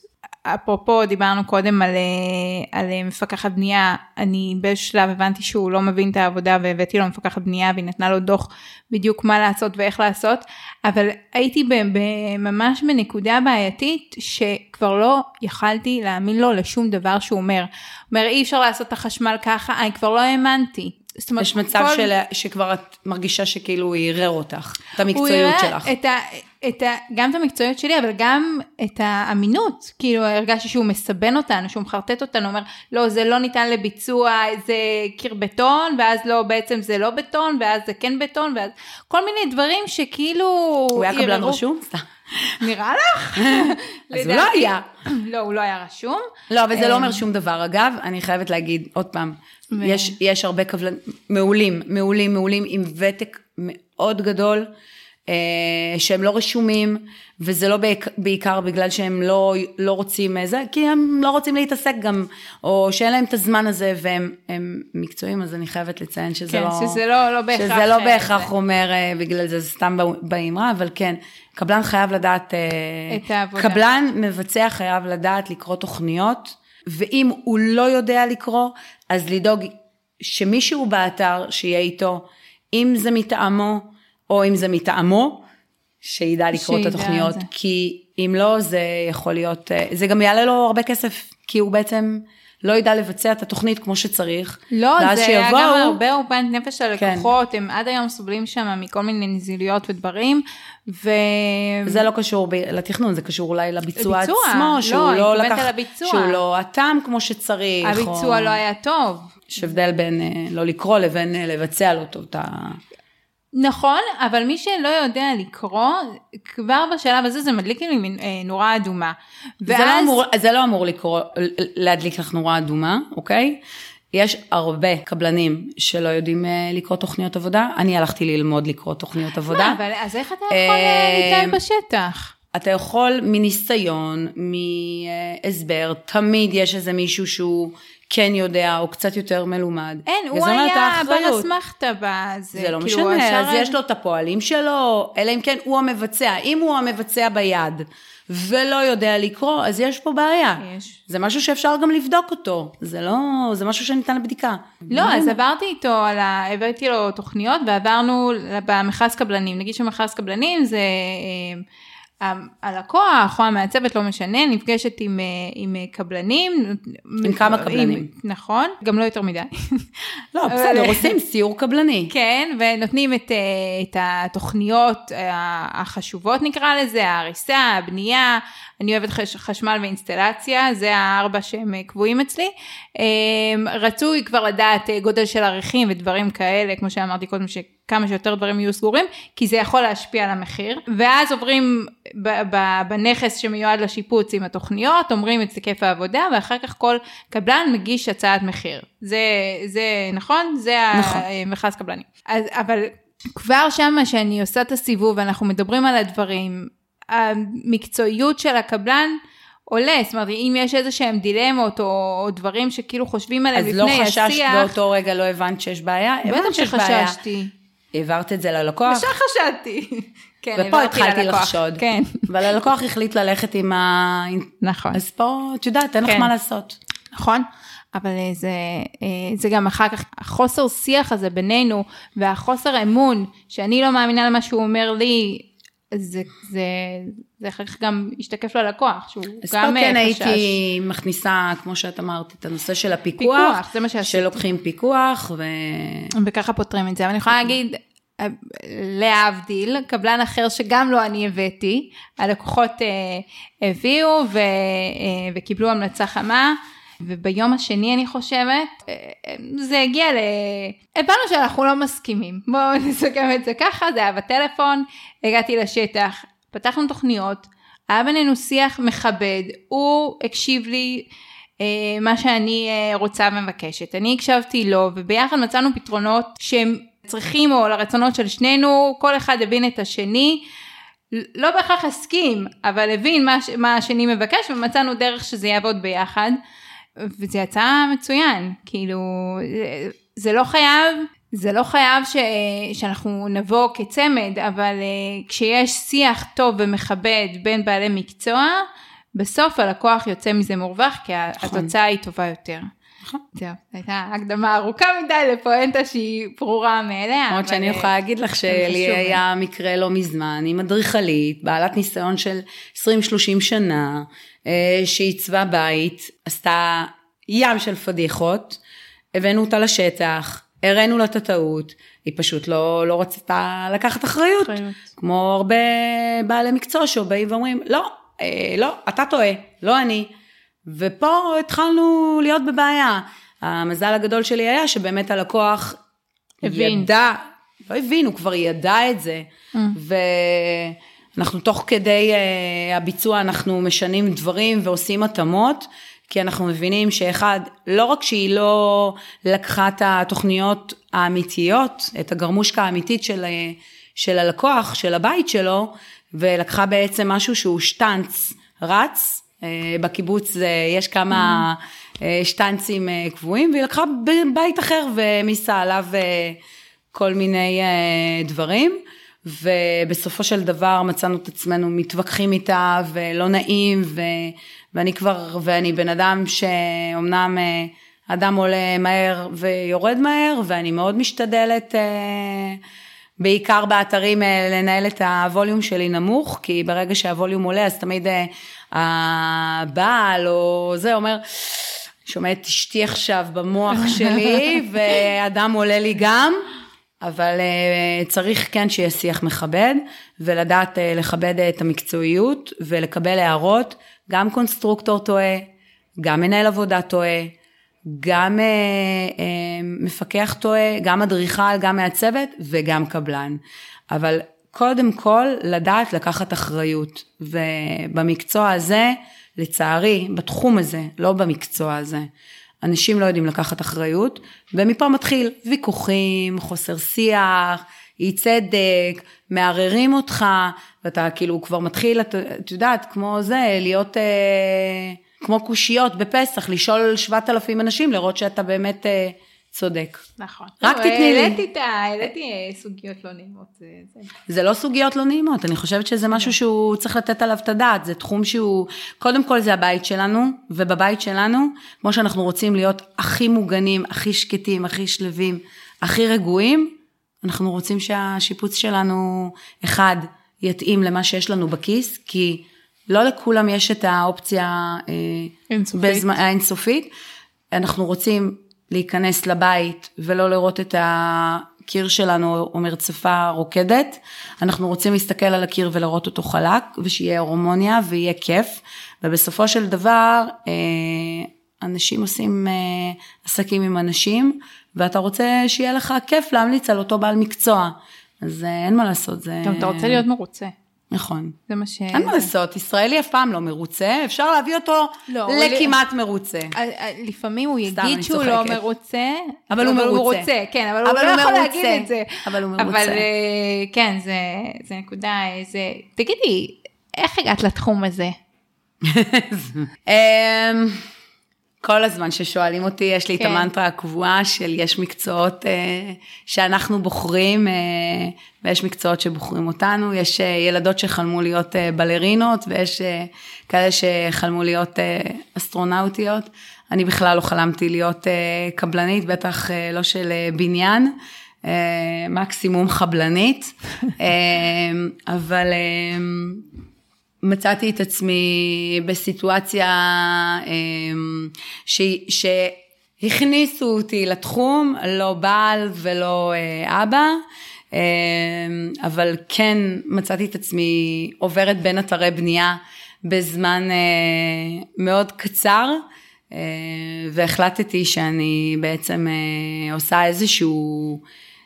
אפרופו דיברנו קודם על, אה, על אה, מפקחת בנייה, אני באיזשהו שלב הבנתי שהוא לא מבין את העבודה והבאתי לו מפקחת בנייה והיא נתנה לו דוח בדיוק מה לעשות ואיך לעשות, אבל הייתי ממש בנקודה בעייתית שכבר לא יכלתי להאמין לו לשום דבר שהוא אומר. אומר אי אפשר לעשות את החשמל ככה, אני כבר לא האמנתי. זאת אומרת, יש מצב כל... של, שכבר את מרגישה שכאילו הוא ערער אותך, את המקצועיות שלך. את ה, את ה, גם את המקצועיות שלי, אבל גם את האמינות. כאילו, הרגשתי שהוא מסבן אותנו, שהוא מחרטט אותנו, אומר, לא, זה לא ניתן לביצוע, זה קיר בטון, ואז לא, בעצם זה לא בטון, ואז זה כן בטון, ואז כל מיני דברים שכאילו... הוא היה קבלן רשום? נראה לך? אז הוא לא היה. לא, הוא לא היה רשום. לא, אבל זה לא אומר אמ, שום דבר. אגב, אני חייבת להגיד, עוד פעם, יש, יש הרבה קבלנים, מעולים, מעולים, מעולים, עם ותק מאוד גדול. אה, שהם לא רשומים, וזה לא בעיקר בגלל שהם לא, לא רוצים זה, כי הם לא רוצים להתעסק גם, או שאין להם את הזמן הזה והם מקצועיים, אז אני חייבת לציין שזה כן, לא... שזה לא, לא בהכרח... שזה לא אה, בהכרח זה. אומר אה, בגלל זה, זה סתם באמרה, אבל כן, קבלן חייב לדעת... את העבודה. קבלן מבצע חייב לדעת לקרוא תוכניות, ואם הוא לא יודע לקרוא, אז לדאוג שמישהו באתר שיהיה איתו, אם זה מטעמו, או אם זה מטעמו, שידע לקרוא את התוכניות, כי אם לא, זה יכול להיות, אה, זה גם יעלה לו הרבה כסף, כי הוא בעצם לא ידע לבצע את התוכנית כמו שצריך. לא, זה היה שיבואו- גם הרבה עורבנת נפש של כן. הם עד היום סובלים שם מכל מיני נזילויות ודברים, ו... זה לא קשור ב- לתכנון, זה קשור אולי לביצוע לביצוע, עצמו, לא, שהוא לא לקח, הביצוע. שהוא לא אטם כמו שצריך. הביצוע או... לא היה טוב. יש הבדל בין אה, לא לקרוא לבין אה, לבצע לו את ה... נכון, אבל מי שלא יודע לקרוא, כבר בשלב הזה זה מדליק לי מין, אה, נורה אדומה. זה לא אמור, זה לא אמור לקרוא, להדליק לך נורה אדומה, אוקיי? יש הרבה קבלנים שלא יודעים אה, לקרוא תוכניות עבודה. אני הלכתי ללמוד לקרוא תוכניות עבודה. מה, אבל אז איך אתה יכול אה, אה, להתנהל בשטח? אתה יכול מניסיון, מהסבר, תמיד יש איזה מישהו שהוא כן יודע או קצת יותר מלומד. אין, הוא היה. בר אסמכתה בזה. זה לא כאילו, משנה, אז יש לו את הפועלים שלו, אלא אם כן הוא המבצע. אם הוא המבצע ביד ולא יודע לקרוא, אז יש פה בעיה. יש. זה משהו שאפשר גם לבדוק אותו, זה לא, זה משהו שניתן לבדיקה. לא, אז עברתי איתו על ה... הבאתי לו תוכניות ועברנו במכרז קבלנים. נגיד שמכרז קבלנים זה אה, הלקוח או המעצבת, לא משנה, נפגשת עם, אה, עם אה, קבלנים. עם כמה קבלנים. נכון, גם לא יותר מדי. לא, בסדר, עושים סיור קבלני. כן, ונותנים את, אה, את התוכניות החשובות נקרא לזה, ההריסה, הבנייה, אני אוהבת חש, חשמל ואינסטלציה, זה הארבע שהם אה, קבועים אצלי. אה, רצוי כבר לדעת אה, גודל של עריכים ודברים כאלה, כמו שאמרתי קודם, שכמה שיותר דברים יהיו סגורים, כי זה יכול להשפיע על המחיר. ואז עוברים ב- ב- בנכס שמיועד לשיפוץ עם התוכניות, אומרים את היקף העבודה, ואחר כך כל קבלן מגיש הצעת מחיר. זה, זה נכון? זה נכון. המכרז קבלני. אז, אבל כבר שם שאני עושה את הסיבוב ואנחנו מדברים על הדברים, המקצועיות של הקבלן עולה, זאת אומרת, אם יש איזה שהם דילמות או, או דברים שכאילו חושבים עליהם אז לא לפני חששת השיח, באותו רגע, לא הבנת שיש בעיה? בטח בעיה. שחששתי. העברת את זה ללקוח, ישר חשדתי. כן, ופה התחלתי ללקוח. לחשוד. כן, אבל הלקוח החליט ללכת עם ה... נכון. אז פה, את יודעת, אין לך כן. מה לעשות. נכון? אבל אה, זה, אה, זה גם אחר כך, החוסר שיח הזה בינינו, והחוסר אמון, שאני לא מאמינה למה שהוא אומר לי, זה, זה, זה אחר כך גם ישתקף ללקוח, שהוא אז פה גם כן אה, חשש. הייתי מכניסה, כמו שאת אמרת, את הנושא של הפיקוח. פיקוח, זה מה שעשיתי. שלוקחים פיקוח, ו... וככה פותרים את זה. אבל אני יכולה להגיד, אה, להבדיל, קבלן אחר שגם לא אני הבאתי, הלקוחות אה, הביאו ו, אה, וקיבלו המלצה חמה. וביום השני אני חושבת, אה, זה הגיע ל... הבנו שאנחנו לא מסכימים. בואו נסכם את זה ככה, זה היה בטלפון, הגעתי לשטח, פתחנו תוכניות, היה בינינו שיח מכבד, הוא הקשיב לי אה, מה שאני אה, רוצה ומבקשת. אני הקשבתי לו, וביחד מצאנו פתרונות שהם צריכים, או לרצונות של שנינו, כל אחד הבין את השני. לא בהכרח הסכים, אבל הבין מה, מה השני מבקש, ומצאנו דרך שזה יעבוד ביחד. וזה יצא מצוין, כאילו, זה, זה לא חייב, זה לא חייב ש, שאנחנו נבוא כצמד, אבל uh, כשיש שיח טוב ומכבד בין בעלי מקצוע, בסוף הלקוח יוצא מזה מורווח, כי נכון. התוצאה היא טובה יותר. נכון. זהו, זו הייתה הקדמה ארוכה מדי לפואנטה שהיא ברורה מאליה. למרות שאני אה, יכולה להגיד לך שלי חשוב. היה מקרה לא מזמן עם אדריכלית, בעלת ניסיון של 20-30 שנה, אה, שעיצבה בית, עשתה ים של פדיחות, הבאנו אותה לשטח, הראינו לה את הטעות, היא פשוט לא, לא רצתה לקחת אחריות, אחריות. כמו הרבה בעלי מקצוע שבאים ואומרים, לא, אה, לא, אתה טועה, לא אני. ופה התחלנו להיות בבעיה. המזל הגדול שלי היה שבאמת הלקוח הבין. ידע, לא הבין, הוא כבר ידע את זה. Mm. ואנחנו תוך כדי uh, הביצוע, אנחנו משנים דברים ועושים התאמות, כי אנחנו מבינים שאחד, לא רק שהיא לא לקחה את התוכניות האמיתיות, את הגרמושקה האמיתית של, אה, של הלקוח, של הבית שלו, ולקחה בעצם משהו שהוא שטנץ רץ. אה, בקיבוץ אה, יש כמה אה, שטנצים קבועים, והיא לקחה בית אחר והעמיסה עליו כל מיני דברים. ובסופו של דבר מצאנו את עצמנו מתווכחים איתה ולא נעים ו, ואני כבר, ואני בן אדם שאומנם אדם עולה מהר ויורד מהר ואני מאוד משתדלת בעיקר באתרים לנהל את הווליום שלי נמוך, כי ברגע שהווליום עולה אז תמיד הבעל או זה אומר, שומע את אשתי עכשיו במוח שלי, ואדם עולה לי גם, אבל uh, צריך כן שיהיה שיח מכבד, ולדעת uh, לכבד את המקצועיות, ולקבל הערות, גם קונסטרוקטור טועה, גם מנהל עבודה טועה, גם uh, uh, מפקח טועה, גם אדריכל, גם מהצוות, וגם קבלן. אבל קודם כל, לדעת לקחת אחריות, ובמקצוע הזה, לצערי, בתחום הזה, לא במקצוע הזה, אנשים לא יודעים לקחת אחריות, ומפה מתחיל ויכוחים, חוסר שיח, אי צדק, מערערים אותך, ואתה כאילו כבר מתחיל, את, את יודעת, כמו זה, להיות אה, כמו קושיות בפסח, לשאול שבעת אלפים אנשים, לראות שאתה באמת אה, צודק. נכון. רק לא, תתני לי. העליתי את ה... העליתי אה, סוגיות לא נעימות. זה- לא סוגיות לא נעימות, אני חושבת שזה משהו שהוא צריך לתת עליו את הדעת, זה תחום שהוא, קודם כל זה הבית שלנו, ובבית שלנו, כמו שאנחנו רוצים להיות הכי מוגנים, הכי שקטים, הכי שלווים, הכי רגועים, אנחנו רוצים שהשיפוץ שלנו, אחד, יתאים למה שיש לנו בכיס, כי לא לכולם יש את האופציה אה, אינסופית. בזמן, האינסופית. אנחנו רוצים להיכנס לבית ולא לראות את הקיר שלנו או מרצפה רוקדת. אנחנו רוצים להסתכל על הקיר ולראות אותו חלק, ושיהיה הרמוניה ויהיה כיף. ובסופו של דבר, אה, אנשים עושים אה, עסקים עם אנשים, ואתה רוצה שיהיה לך כיף להמליץ על אותו בעל מקצוע. אז אה, אין מה לעשות, זה... גם אתה רוצה להיות מרוצה. נכון. זה מה ש... אין מה לעשות, ישראלי אף פעם לא מרוצה, אפשר להביא אותו לא, לכמעט מרוצה. אה, אה, לפעמים הוא יגיד שהוא לא. מרוצה, אבל הוא מרוצה. כן, אבל, הוא לא יכול. להגיד את זה. אבל הוא מרוצה. אבל אה, כן, זה, זה נקודה, זה... תגידי, איך הגעת לתחום הזה? כל הזמן ששואלים אותי, יש לי את כן. המנטרה הקבועה של יש מקצועות אה, שאנחנו בוחרים, אה, ויש מקצועות שבוחרים אותנו, יש אה, ילדות שחלמו להיות אה, בלרינות, ויש אה, כאלה שחלמו להיות אה, אסטרונאוטיות. אני בכלל לא חלמתי להיות אה, קבלנית, בטח אה, לא של אה, בניין. אה, מקסימום חבלנית, אה, אבל אה, מצאתי את עצמי בסיטואציה אמ, ש, שהכניסו אותי לתחום, לא בעל ולא אה, אבא, אמ, אבל כן מצאתי את עצמי עוברת בין אתרי בנייה בזמן אה, מאוד קצר. אה, והחלטתי שאני בעצם אה, עושה איזשהו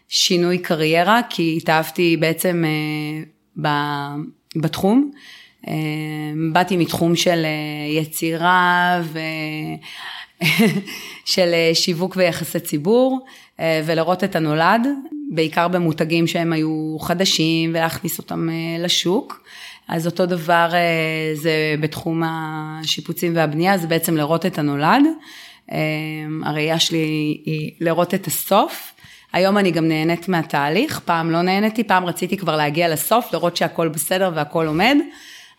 שינוי קריירה, כי התאהבתי בעצם אה, ב- בתחום. אה, באתי מתחום של אה, יצירה ושל אה, שיווק ויחסי ציבור, אה, ולראות את הנולד, בעיקר במותגים שהם היו חדשים, ולהכניס אותם לשוק. אז אותו דבר זה בתחום השיפוצים והבנייה, זה בעצם לראות את הנולד. אה, הראייה שלי היא לראות את הסוף. היום אני גם נהנית מהתהליך, פעם לא נהניתי, פעם רציתי כבר להגיע לסוף, לראות שהכל בסדר והכל עומד,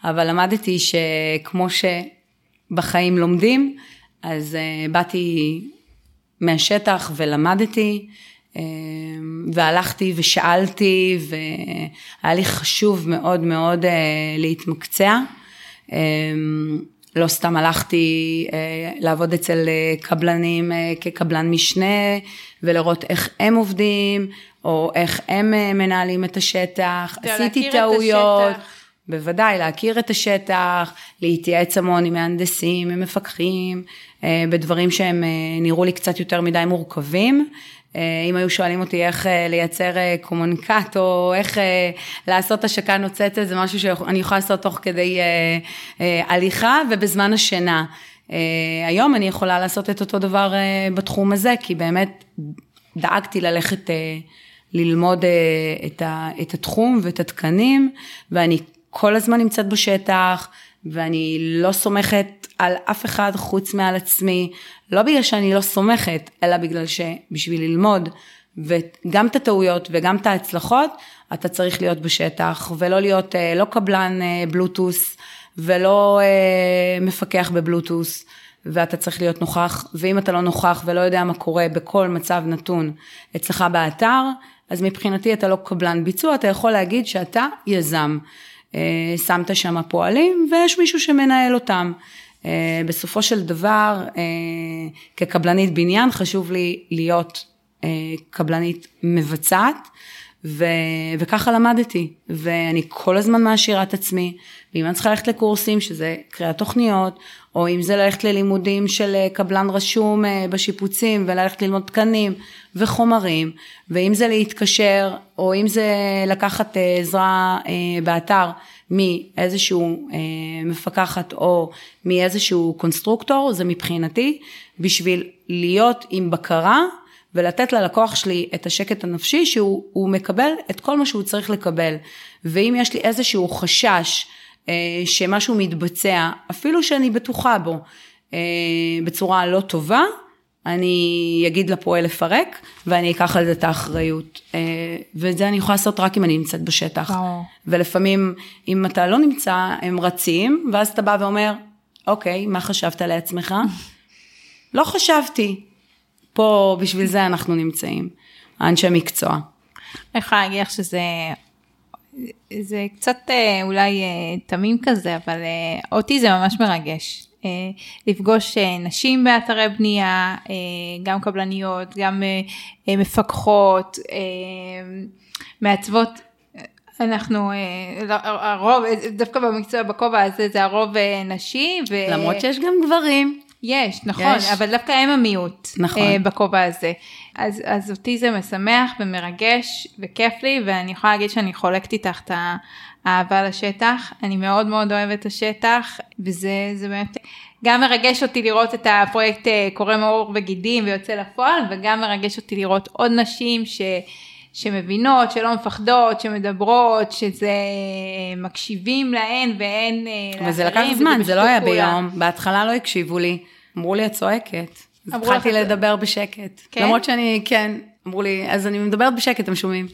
אבל למדתי שכמו שבחיים לומדים, אז אה, באתי מהשטח ולמדתי, אה, והלכתי ושאלתי, והיה לי חשוב מאוד מאוד אה, להתמקצע. לא סתם הלכתי אה, לעבוד אצל אה, קבלנים אה, כקבלן משנה, ולראות איך הם עובדים, או איך הם אה, מנהלים את השטח. עשיתי להכיר את טעויות. השטח. בוודאי, להכיר את השטח, להתייעץ המון עם מהנדסים, עם מפקחים, אה, בדברים שהם אה, נראו לי קצת יותר מדי מורכבים. אה, אם היו שואלים אותי איך לייצר קומוניקט או איך לעשות השקה נוצצת, זה משהו שאני יכולה לעשות תוך כדי הליכה ובזמן השינה. היום אני יכולה לעשות את אותו דבר בתחום הזה, כי באמת דאגתי ללכת ללמוד את התחום ואת התקנים, ואני כל הזמן נמצאת בשטח, ואני לא סומכת על אף אחד חוץ מעל עצמי, לא בגלל שאני לא סומכת, אלא בגלל שבשביל ללמוד, וגם את הטעויות וגם את ההצלחות, אתה צריך להיות בשטח, ולא להיות אה, לא קבלן אה, בלוטוס, ולא אה, מפקח בבלוטוס. ואתה צריך להיות נוכח, ואם אתה לא נוכח ולא יודע מה קורה בכל מצב נתון אצלך באתר, אז מבחינתי אתה לא קבלן ביצוע, אתה יכול להגיד שאתה יזם. אה, שמת שם פועלים ויש מישהו שמנהל אותם. אה, בסופו של דבר, אה, כקבלנית בניין, חשוב לי להיות קבלנית מבצעת, ו, וככה למדתי, ואני כל הזמן מעשירה את עצמי, ואם אני צריכה ללכת לקורסים, שזה קריאת תוכניות, או אם זה ללכת ללימודים של קבלן רשום בשיפוצים, וללכת ללמוד תקנים וחומרים, ואם זה להתקשר, או אם זה לקחת עזרה באתר, מאיזשהו אה, מפקחת או מאיזשהו קונסטרוקטור, זה מבחינתי בשביל להיות עם בקרה ולתת ללקוח שלי את השקט הנפשי שהוא מקבל את כל מה שהוא צריך לקבל. ואם יש לי איזשהו חשש אה, שמשהו מתבצע, אפילו שאני בטוחה בו, אה, בצורה לא טובה, אני אגיד לפועל לפרק, ואני אקח על זה את האחריות. אה, ואת זה אני יכולה לעשות רק אם אני נמצאת בשטח. וואו. ולפעמים, אם אתה לא נמצא, הם רצים, ואז אתה בא ואומר, אוקיי, מה חשבת לעצמך? לא חשבתי. פה, בשביל זה אנחנו נמצאים, אנשי מקצוע. אני יכולה להגיד לך שזה זה קצת אה, אולי אה, תמים כזה, אבל אותי זה ממש מרגש. אה, לפגוש אה, נשים באתרי בנייה, אה, גם קבלניות, גם מפקחות, מעצבות. אנחנו, הרוב, דווקא במקצוע, בכובע הזה זה הרוב נשי. ו... למרות שיש גם גברים. יש, נכון, יש. אבל דווקא הם המיעוט נכון. בכובע הזה. אז, אז אותי זה משמח ומרגש וכיף לי, ואני יכולה להגיד שאני חולקת איתך את האהבה לשטח. אני מאוד מאוד אוהבת את השטח, וזה באמת גם מרגש אותי לראות את הפרויקט אה, קורא מאור וגידים ויוצא לפועל, וגם מרגש אותי לראות עוד נשים ש... שמבינות, שלא מפחדות, שמדברות, שזה מקשיבים להן ואין לאחרים. אבל זה לקח זמן, זה לא היה ביום, בהתחלה לא הקשיבו לי, אמרו לי את צועקת. התחלתי לדבר בשקט. כן? למרות שאני, כן, אמרו לי, אז אני מדברת בשקט, הם שומעים.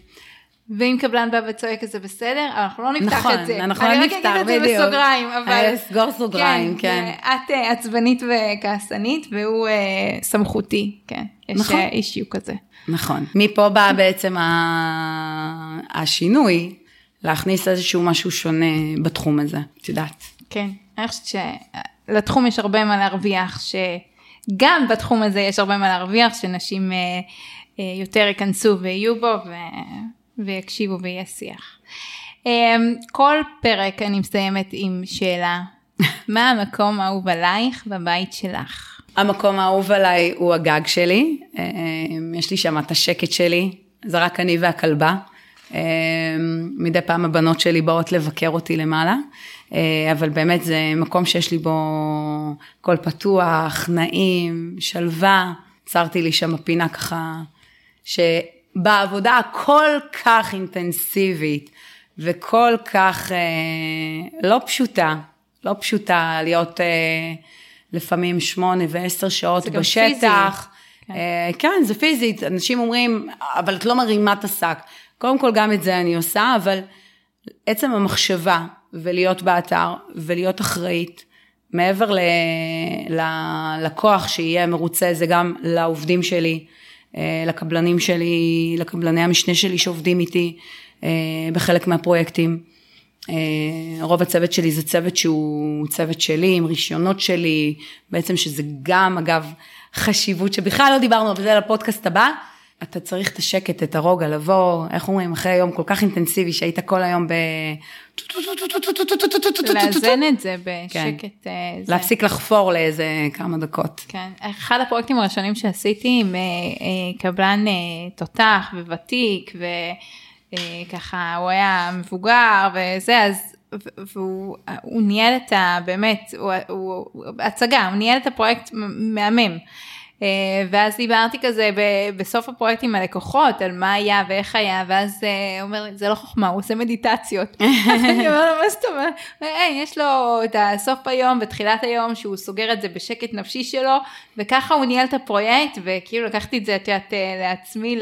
ואם קבלן בא וצועק אז זה בסדר, אנחנו לא נפתח נכון, את זה. נכון, אני רק אגיד את זה בסוגריים, אבל... סגור סוגריים, כן. כן. את uh, עצבנית וכעסנית, והוא uh, סמכותי, כן. יש נכון. אישיו כזה. נכון. מפה בא בעצם ה... השינוי, להכניס איזשהו משהו שונה בתחום הזה, את יודעת. כן, אני חושבת שלתחום יש הרבה מה להרוויח, שגם בתחום הזה יש הרבה מה להרוויח, שנשים uh, uh, יותר ייכנסו ויהיו בו, ו... ויקשיבו ויהיה שיח. אמ, כל פרק אני מסיימת עם שאלה, מה המקום האהוב עלייך בבית שלך? המקום האהוב עליי הוא הגג שלי, אמ, יש לי שם את השקט שלי, זה רק אני והכלבה. אמ, מדי פעם הבנות שלי באות לבקר אותי למעלה, אבל באמת זה מקום שיש לי בו קול פתוח, נעים, שלווה. צרתי לי שם פינה ככה, ש... בעבודה הכל כך אינטנסיבית וכל כך אה, לא פשוטה, לא פשוטה להיות אה, לפעמים שמונה ועשר שעות בשטח. כן. אה, כן, זה פיזית, אנשים אומרים, אבל את לא מרימה את השק. קודם כל גם את זה אני עושה, אבל עצם המחשבה ולהיות באתר ולהיות אחראית, מעבר ל, ללקוח שיהיה מרוצה, זה גם לעובדים שלי. אה, לקבלנים שלי, לקבלני המשנה שלי שעובדים איתי אה, בחלק מהפרויקטים. אה, רוב הצוות שלי זה צוות שהוא צוות שלי, עם רישיונות שלי, בעצם שזה גם אגב חשיבות שבכלל לא דיברנו על זה לפודקאסט הבא. אתה צריך את השקט, את הרוגע, לבוא, איך אומרים, אחרי יום כל כך אינטנסיבי שהיית כל היום ב... לאזן את זה בשקט. להפסיק לחפור לאיזה כמה דקות. כן, אחד הפרויקטים הראשונים שעשיתי עם קבלן תותח וותיק, וככה הוא היה מבוגר וזה, אז והוא ניהל את ה... באמת, הוא, הוא, הצגה, הוא ניהל את הפרויקט מהמם. אה, ואז דיברתי כזה בסוף הפרויקט עם הלקוחות על מה היה ואיך היה, ואז הוא אה, אומר, זה לא חוכמה, הוא עושה מדיטציות. אני אומר לו, מה זאת אומרת? יש לו את הסוף היום ותחילת היום שהוא סוגר את זה בשקט נפשי שלו, וככה הוא ניהל את הפרויקט, וכאילו לקחתי את זה, את יודעת, אה, לעצמי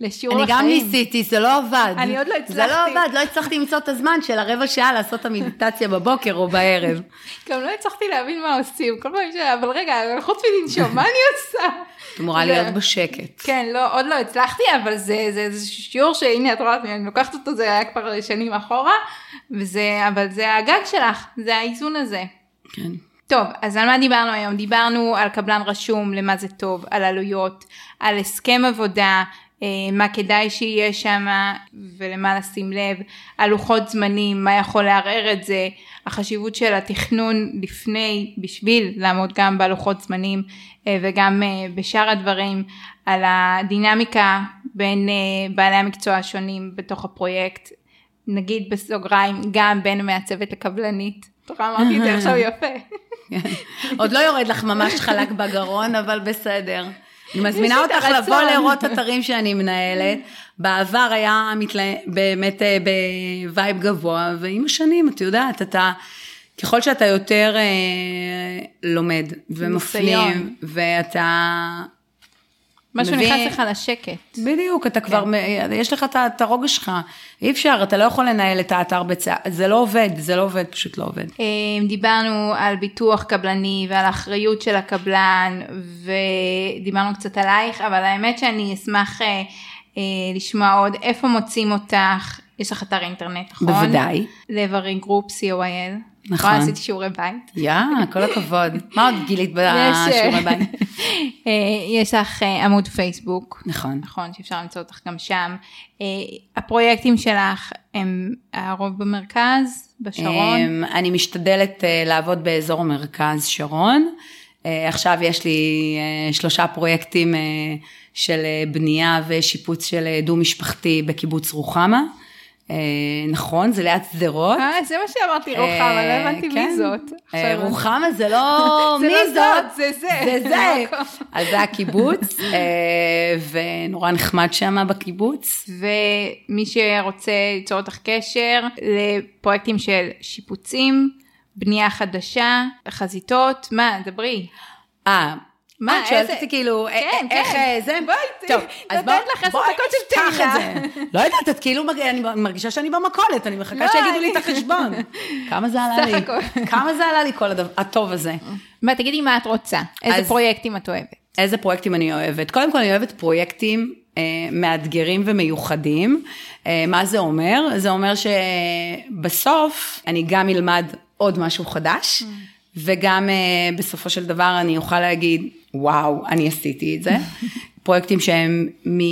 לשיעור לחיים. אני גם ניסיתי, זה לא עבד. אני עוד לא הצלחתי. זה לא עבד, לא הצלחתי למצוא את הזמן של הרבע שעה לעשות את המדיטציה בבוקר או בערב. גם לא הצלחתי להבין מה עושים, כל פעם ש... אבל רגע, חוץ מלנשום, מה אני עושה? את אמורה להיות בשקט. כן, לא, עוד לא הצלחתי, אבל זה, זה, זה שיעור שהנה, את רואה, אני לוקחת אותו, זה היה כבר שנים אחורה, וזה, אבל זה הגג שלך, זה האיזון הזה. כן. טוב, אז על מה דיברנו היום? דיברנו על קבלן רשום, למה זה טוב, על עלויות, על הסכם עבודה, אה, מה כדאי שיהיה שם ולמה לשים לב, על לוחות זמנים, מה יכול לערער את זה, החשיבות של התכנון לפני, בשביל לעמוד גם בלוחות זמנים וגם אה, בשאר הדברים, על הדינמיקה בין בעלי המקצוע השונים בתוך הפרויקט, נגיד בסוגריים, גם בין מעצבת לקבלנית. תוכל אמרתי את זה עכשיו יפה. עוד לא יורד לך ממש חלק בגרון, אבל בסדר. אני מזמינה אותך לבוא לראות אתרים שאני מנהלת. בעבר היה מתלה... באמת אה, ב vibe גבוה, ועם השנים, את יודעת, אתה, ככל שאתה יותר אה, לומד ומפנים, ואתה משהו מביא... נכנס לך לשקט. בדיוק, אתה כן. כבר, יש לך את הרוגע שלך. אי אפשר, אתה לא יכול לנהל את האתר בצע... זה לא עובד, זה לא עובד, פשוט לא עובד. אה, דיברנו על ביטוח קבלני ועל האחריות של הקבלן, ודיברנו קצת עלייך, אבל האמת שאני אשמח אה, אה, לשמוע עוד איפה מוצאים אותך, יש לך אתר אינטרנט, נכון? בוודאי. לב ארי גרופ, co.il. נכון. כבר עשיתי שיעורי בית. יא, כל הכבוד. מה עוד גילית בשיעורי בית? אה, יש לך אה, עמוד פייסבוק. נכון. נכון, שאפשר למצוא אותך גם שם. אה, הפרויקטים שלך הם הרוב במרכז, בשרון? אני משתדלת לעבוד באזור המרכז שרון. עכשיו יש לי שלושה פרויקטים של בנייה ושיפוץ של דו-משפחתי בקיבוץ רוחמה. אה, נכון, זה ליד שדרות. אה, זה מה שאמרתי, רוחמה, לא הבנתי מי כן. זאת. אה, רוחמה זה לא מי לא זאת, זה זה. זה זה. אז זה הקיבוץ, אה, ונורא נחמד שם בקיבוץ. ומי שרוצה ליצור אותך קשר לפרויקטים של שיפוצים, בנייה חדשה, חזיתות, מה, דברי. אה, מה, את שואלת אותי כאילו, כן, כן. איך זה? בואי, טוב, אז בואי, בואי נפתח את זה. לא יודעת, את כאילו, אני מרגישה שאני במכולת, אני מחכה לא, שיגידו לי את החשבון. כמה זה עלה לי? כמה זה עלה לי כל הטוב הזה? מה, תגידי מה את רוצה, איזה פרויקטים את אוהבת? איזה פרויקטים אני אוהבת? קודם כל, אני אוהבת פרויקטים אה, מאתגרים ומיוחדים. אה, מה זה אומר? זה אומר שבסוף אני גם אלמד עוד משהו חדש. Mm. וגם uh, בסופו של דבר אני אוכל להגיד, וואו, אני עשיתי את זה. פרויקטים שהם מ, uh,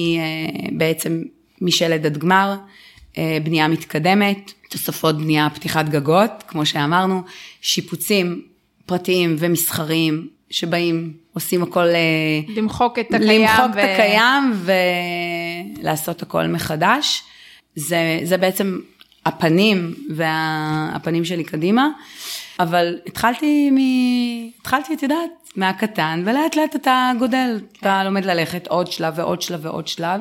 בעצם משלד עד גמר, uh, בנייה מתקדמת, תוספות בנייה, פתיחת גגות, כמו שאמרנו, שיפוצים פרטיים ומסחריים שבאים, עושים הכל... למחוק את הקיים. למחוק ו... את הקיים ולעשות הכל מחדש. זה, זה בעצם הפנים והפנים שלי קדימה. אבל התחלתי מ... התחלתי, את יודעת, מהקטן, ולאט לאט אתה גודל, אתה לומד ללכת עוד שלב ועוד שלב ועוד שלב.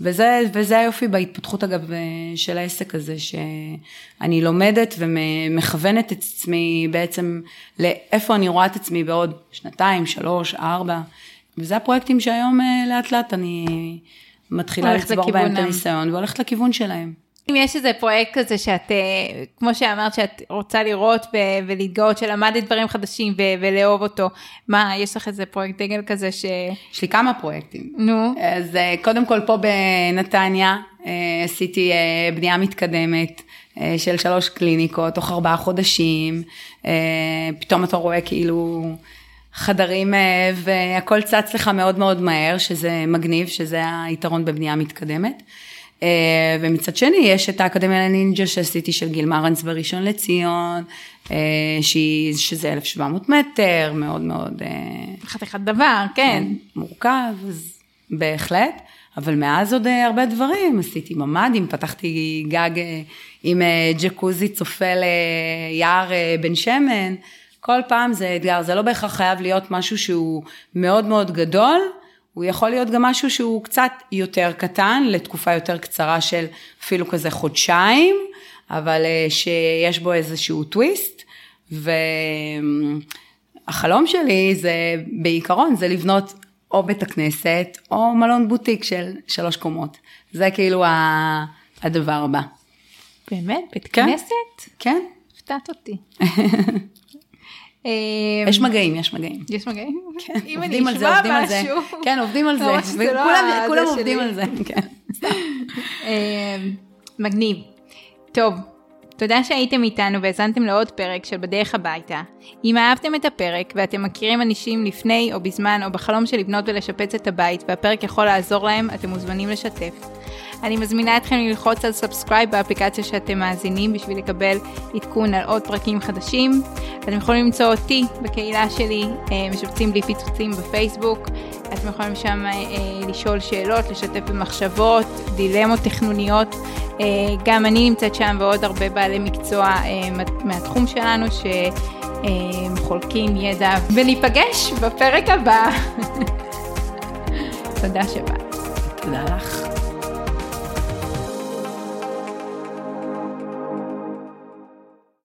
וזה, וזה היופי בהתפתחות אגב של העסק הזה, שאני לומדת ומכוונת את עצמי בעצם לאיפה אני רואה את עצמי בעוד שנתיים, שלוש, ארבע, וזה הפרויקטים שהיום אה, לאט לאט אני מתחילה לצבור בהם את הניסיון והולכת לכיוון שלהם. אם יש איזה פרויקט כזה שאת, אה, כמו שאמרת, שאת רוצה לראות ולהתגאות שלמדת דברים חדשים ולאהוב אותו, מה, יש לך איזה פרויקט דגל כזה ש... יש לי כמה פרויקטים. נו. אז אה, קודם כל פה בנתניה אה, עשיתי בנייה מתקדמת. של שלוש קליניקות, תוך ארבעה חודשים, פתאום אתה רואה כאילו חדרים והכל צץ לך מאוד מאוד מהר, שזה מגניב, שזה היתרון בבנייה מתקדמת. אה, ומצד שני יש את האקדמיה לנינג'ה שעשיתי של גיל מרנס בראשון לציון, אה, שזה 1,700 מטר, מאוד מאוד... אה, חתיכת דבר, כן. מורכב, אז בהחלט. אבל מאז עוד הרבה דברים, עשיתי ממ"דים, פתחתי גג עם ג'קוזי צופה ליער בן שמן, כל פעם זה אתגר, זה לא בהכרח חייב להיות משהו שהוא מאוד מאוד גדול, הוא יכול להיות גם משהו שהוא קצת יותר קטן, לתקופה יותר קצרה של אפילו כזה חודשיים, אבל אה, שיש בו איזשהו טוויסט, והחלום שלי זה בעיקרון, זה לבנות או בית הכנסת, או מלון בוטיק של שלוש קומות. זה כאילו הדבר הבא. באמת? בית כן? כנסת? כן. הפתעת אותי. אמ, יש מגעים, יש מגעים. יש מגעים? כן, זה, עובדים על זה. כן, עובדים על זה. וכולם עובדים על זה, כן. אמ, מגניב. טוב, תודה שהייתם איתנו והאזנתם לעוד פרק של בדרך הביתה. אם אהבתם את הפרק ואתם מכירים אנשים לפני או בזמן או בחלום של לבנות ולשפץ את הבית והפרק יכול לעזור להם, אתם מוזמנים לשתף. אני מזמינה אתכם ללחוץ על subscribe באפליקציה שאתם מאזינים בשביל לקבל עדכון על עוד פרקים חדשים. אתם יכולים למצוא אותי בקהילה שלי, אה, משפצים בלי פיצוצים בפייסבוק. אתם יכולים שם אה, לשאול שאלות, לשתף במחשבות, דילמות תכנוניות. אה, גם אני נמצאת שם ועוד הרבה בעלי מקצוע מהתחום שלנו שחולקים ידע, וניפגש בפרק הבא. תודה שבאת. תודה לך.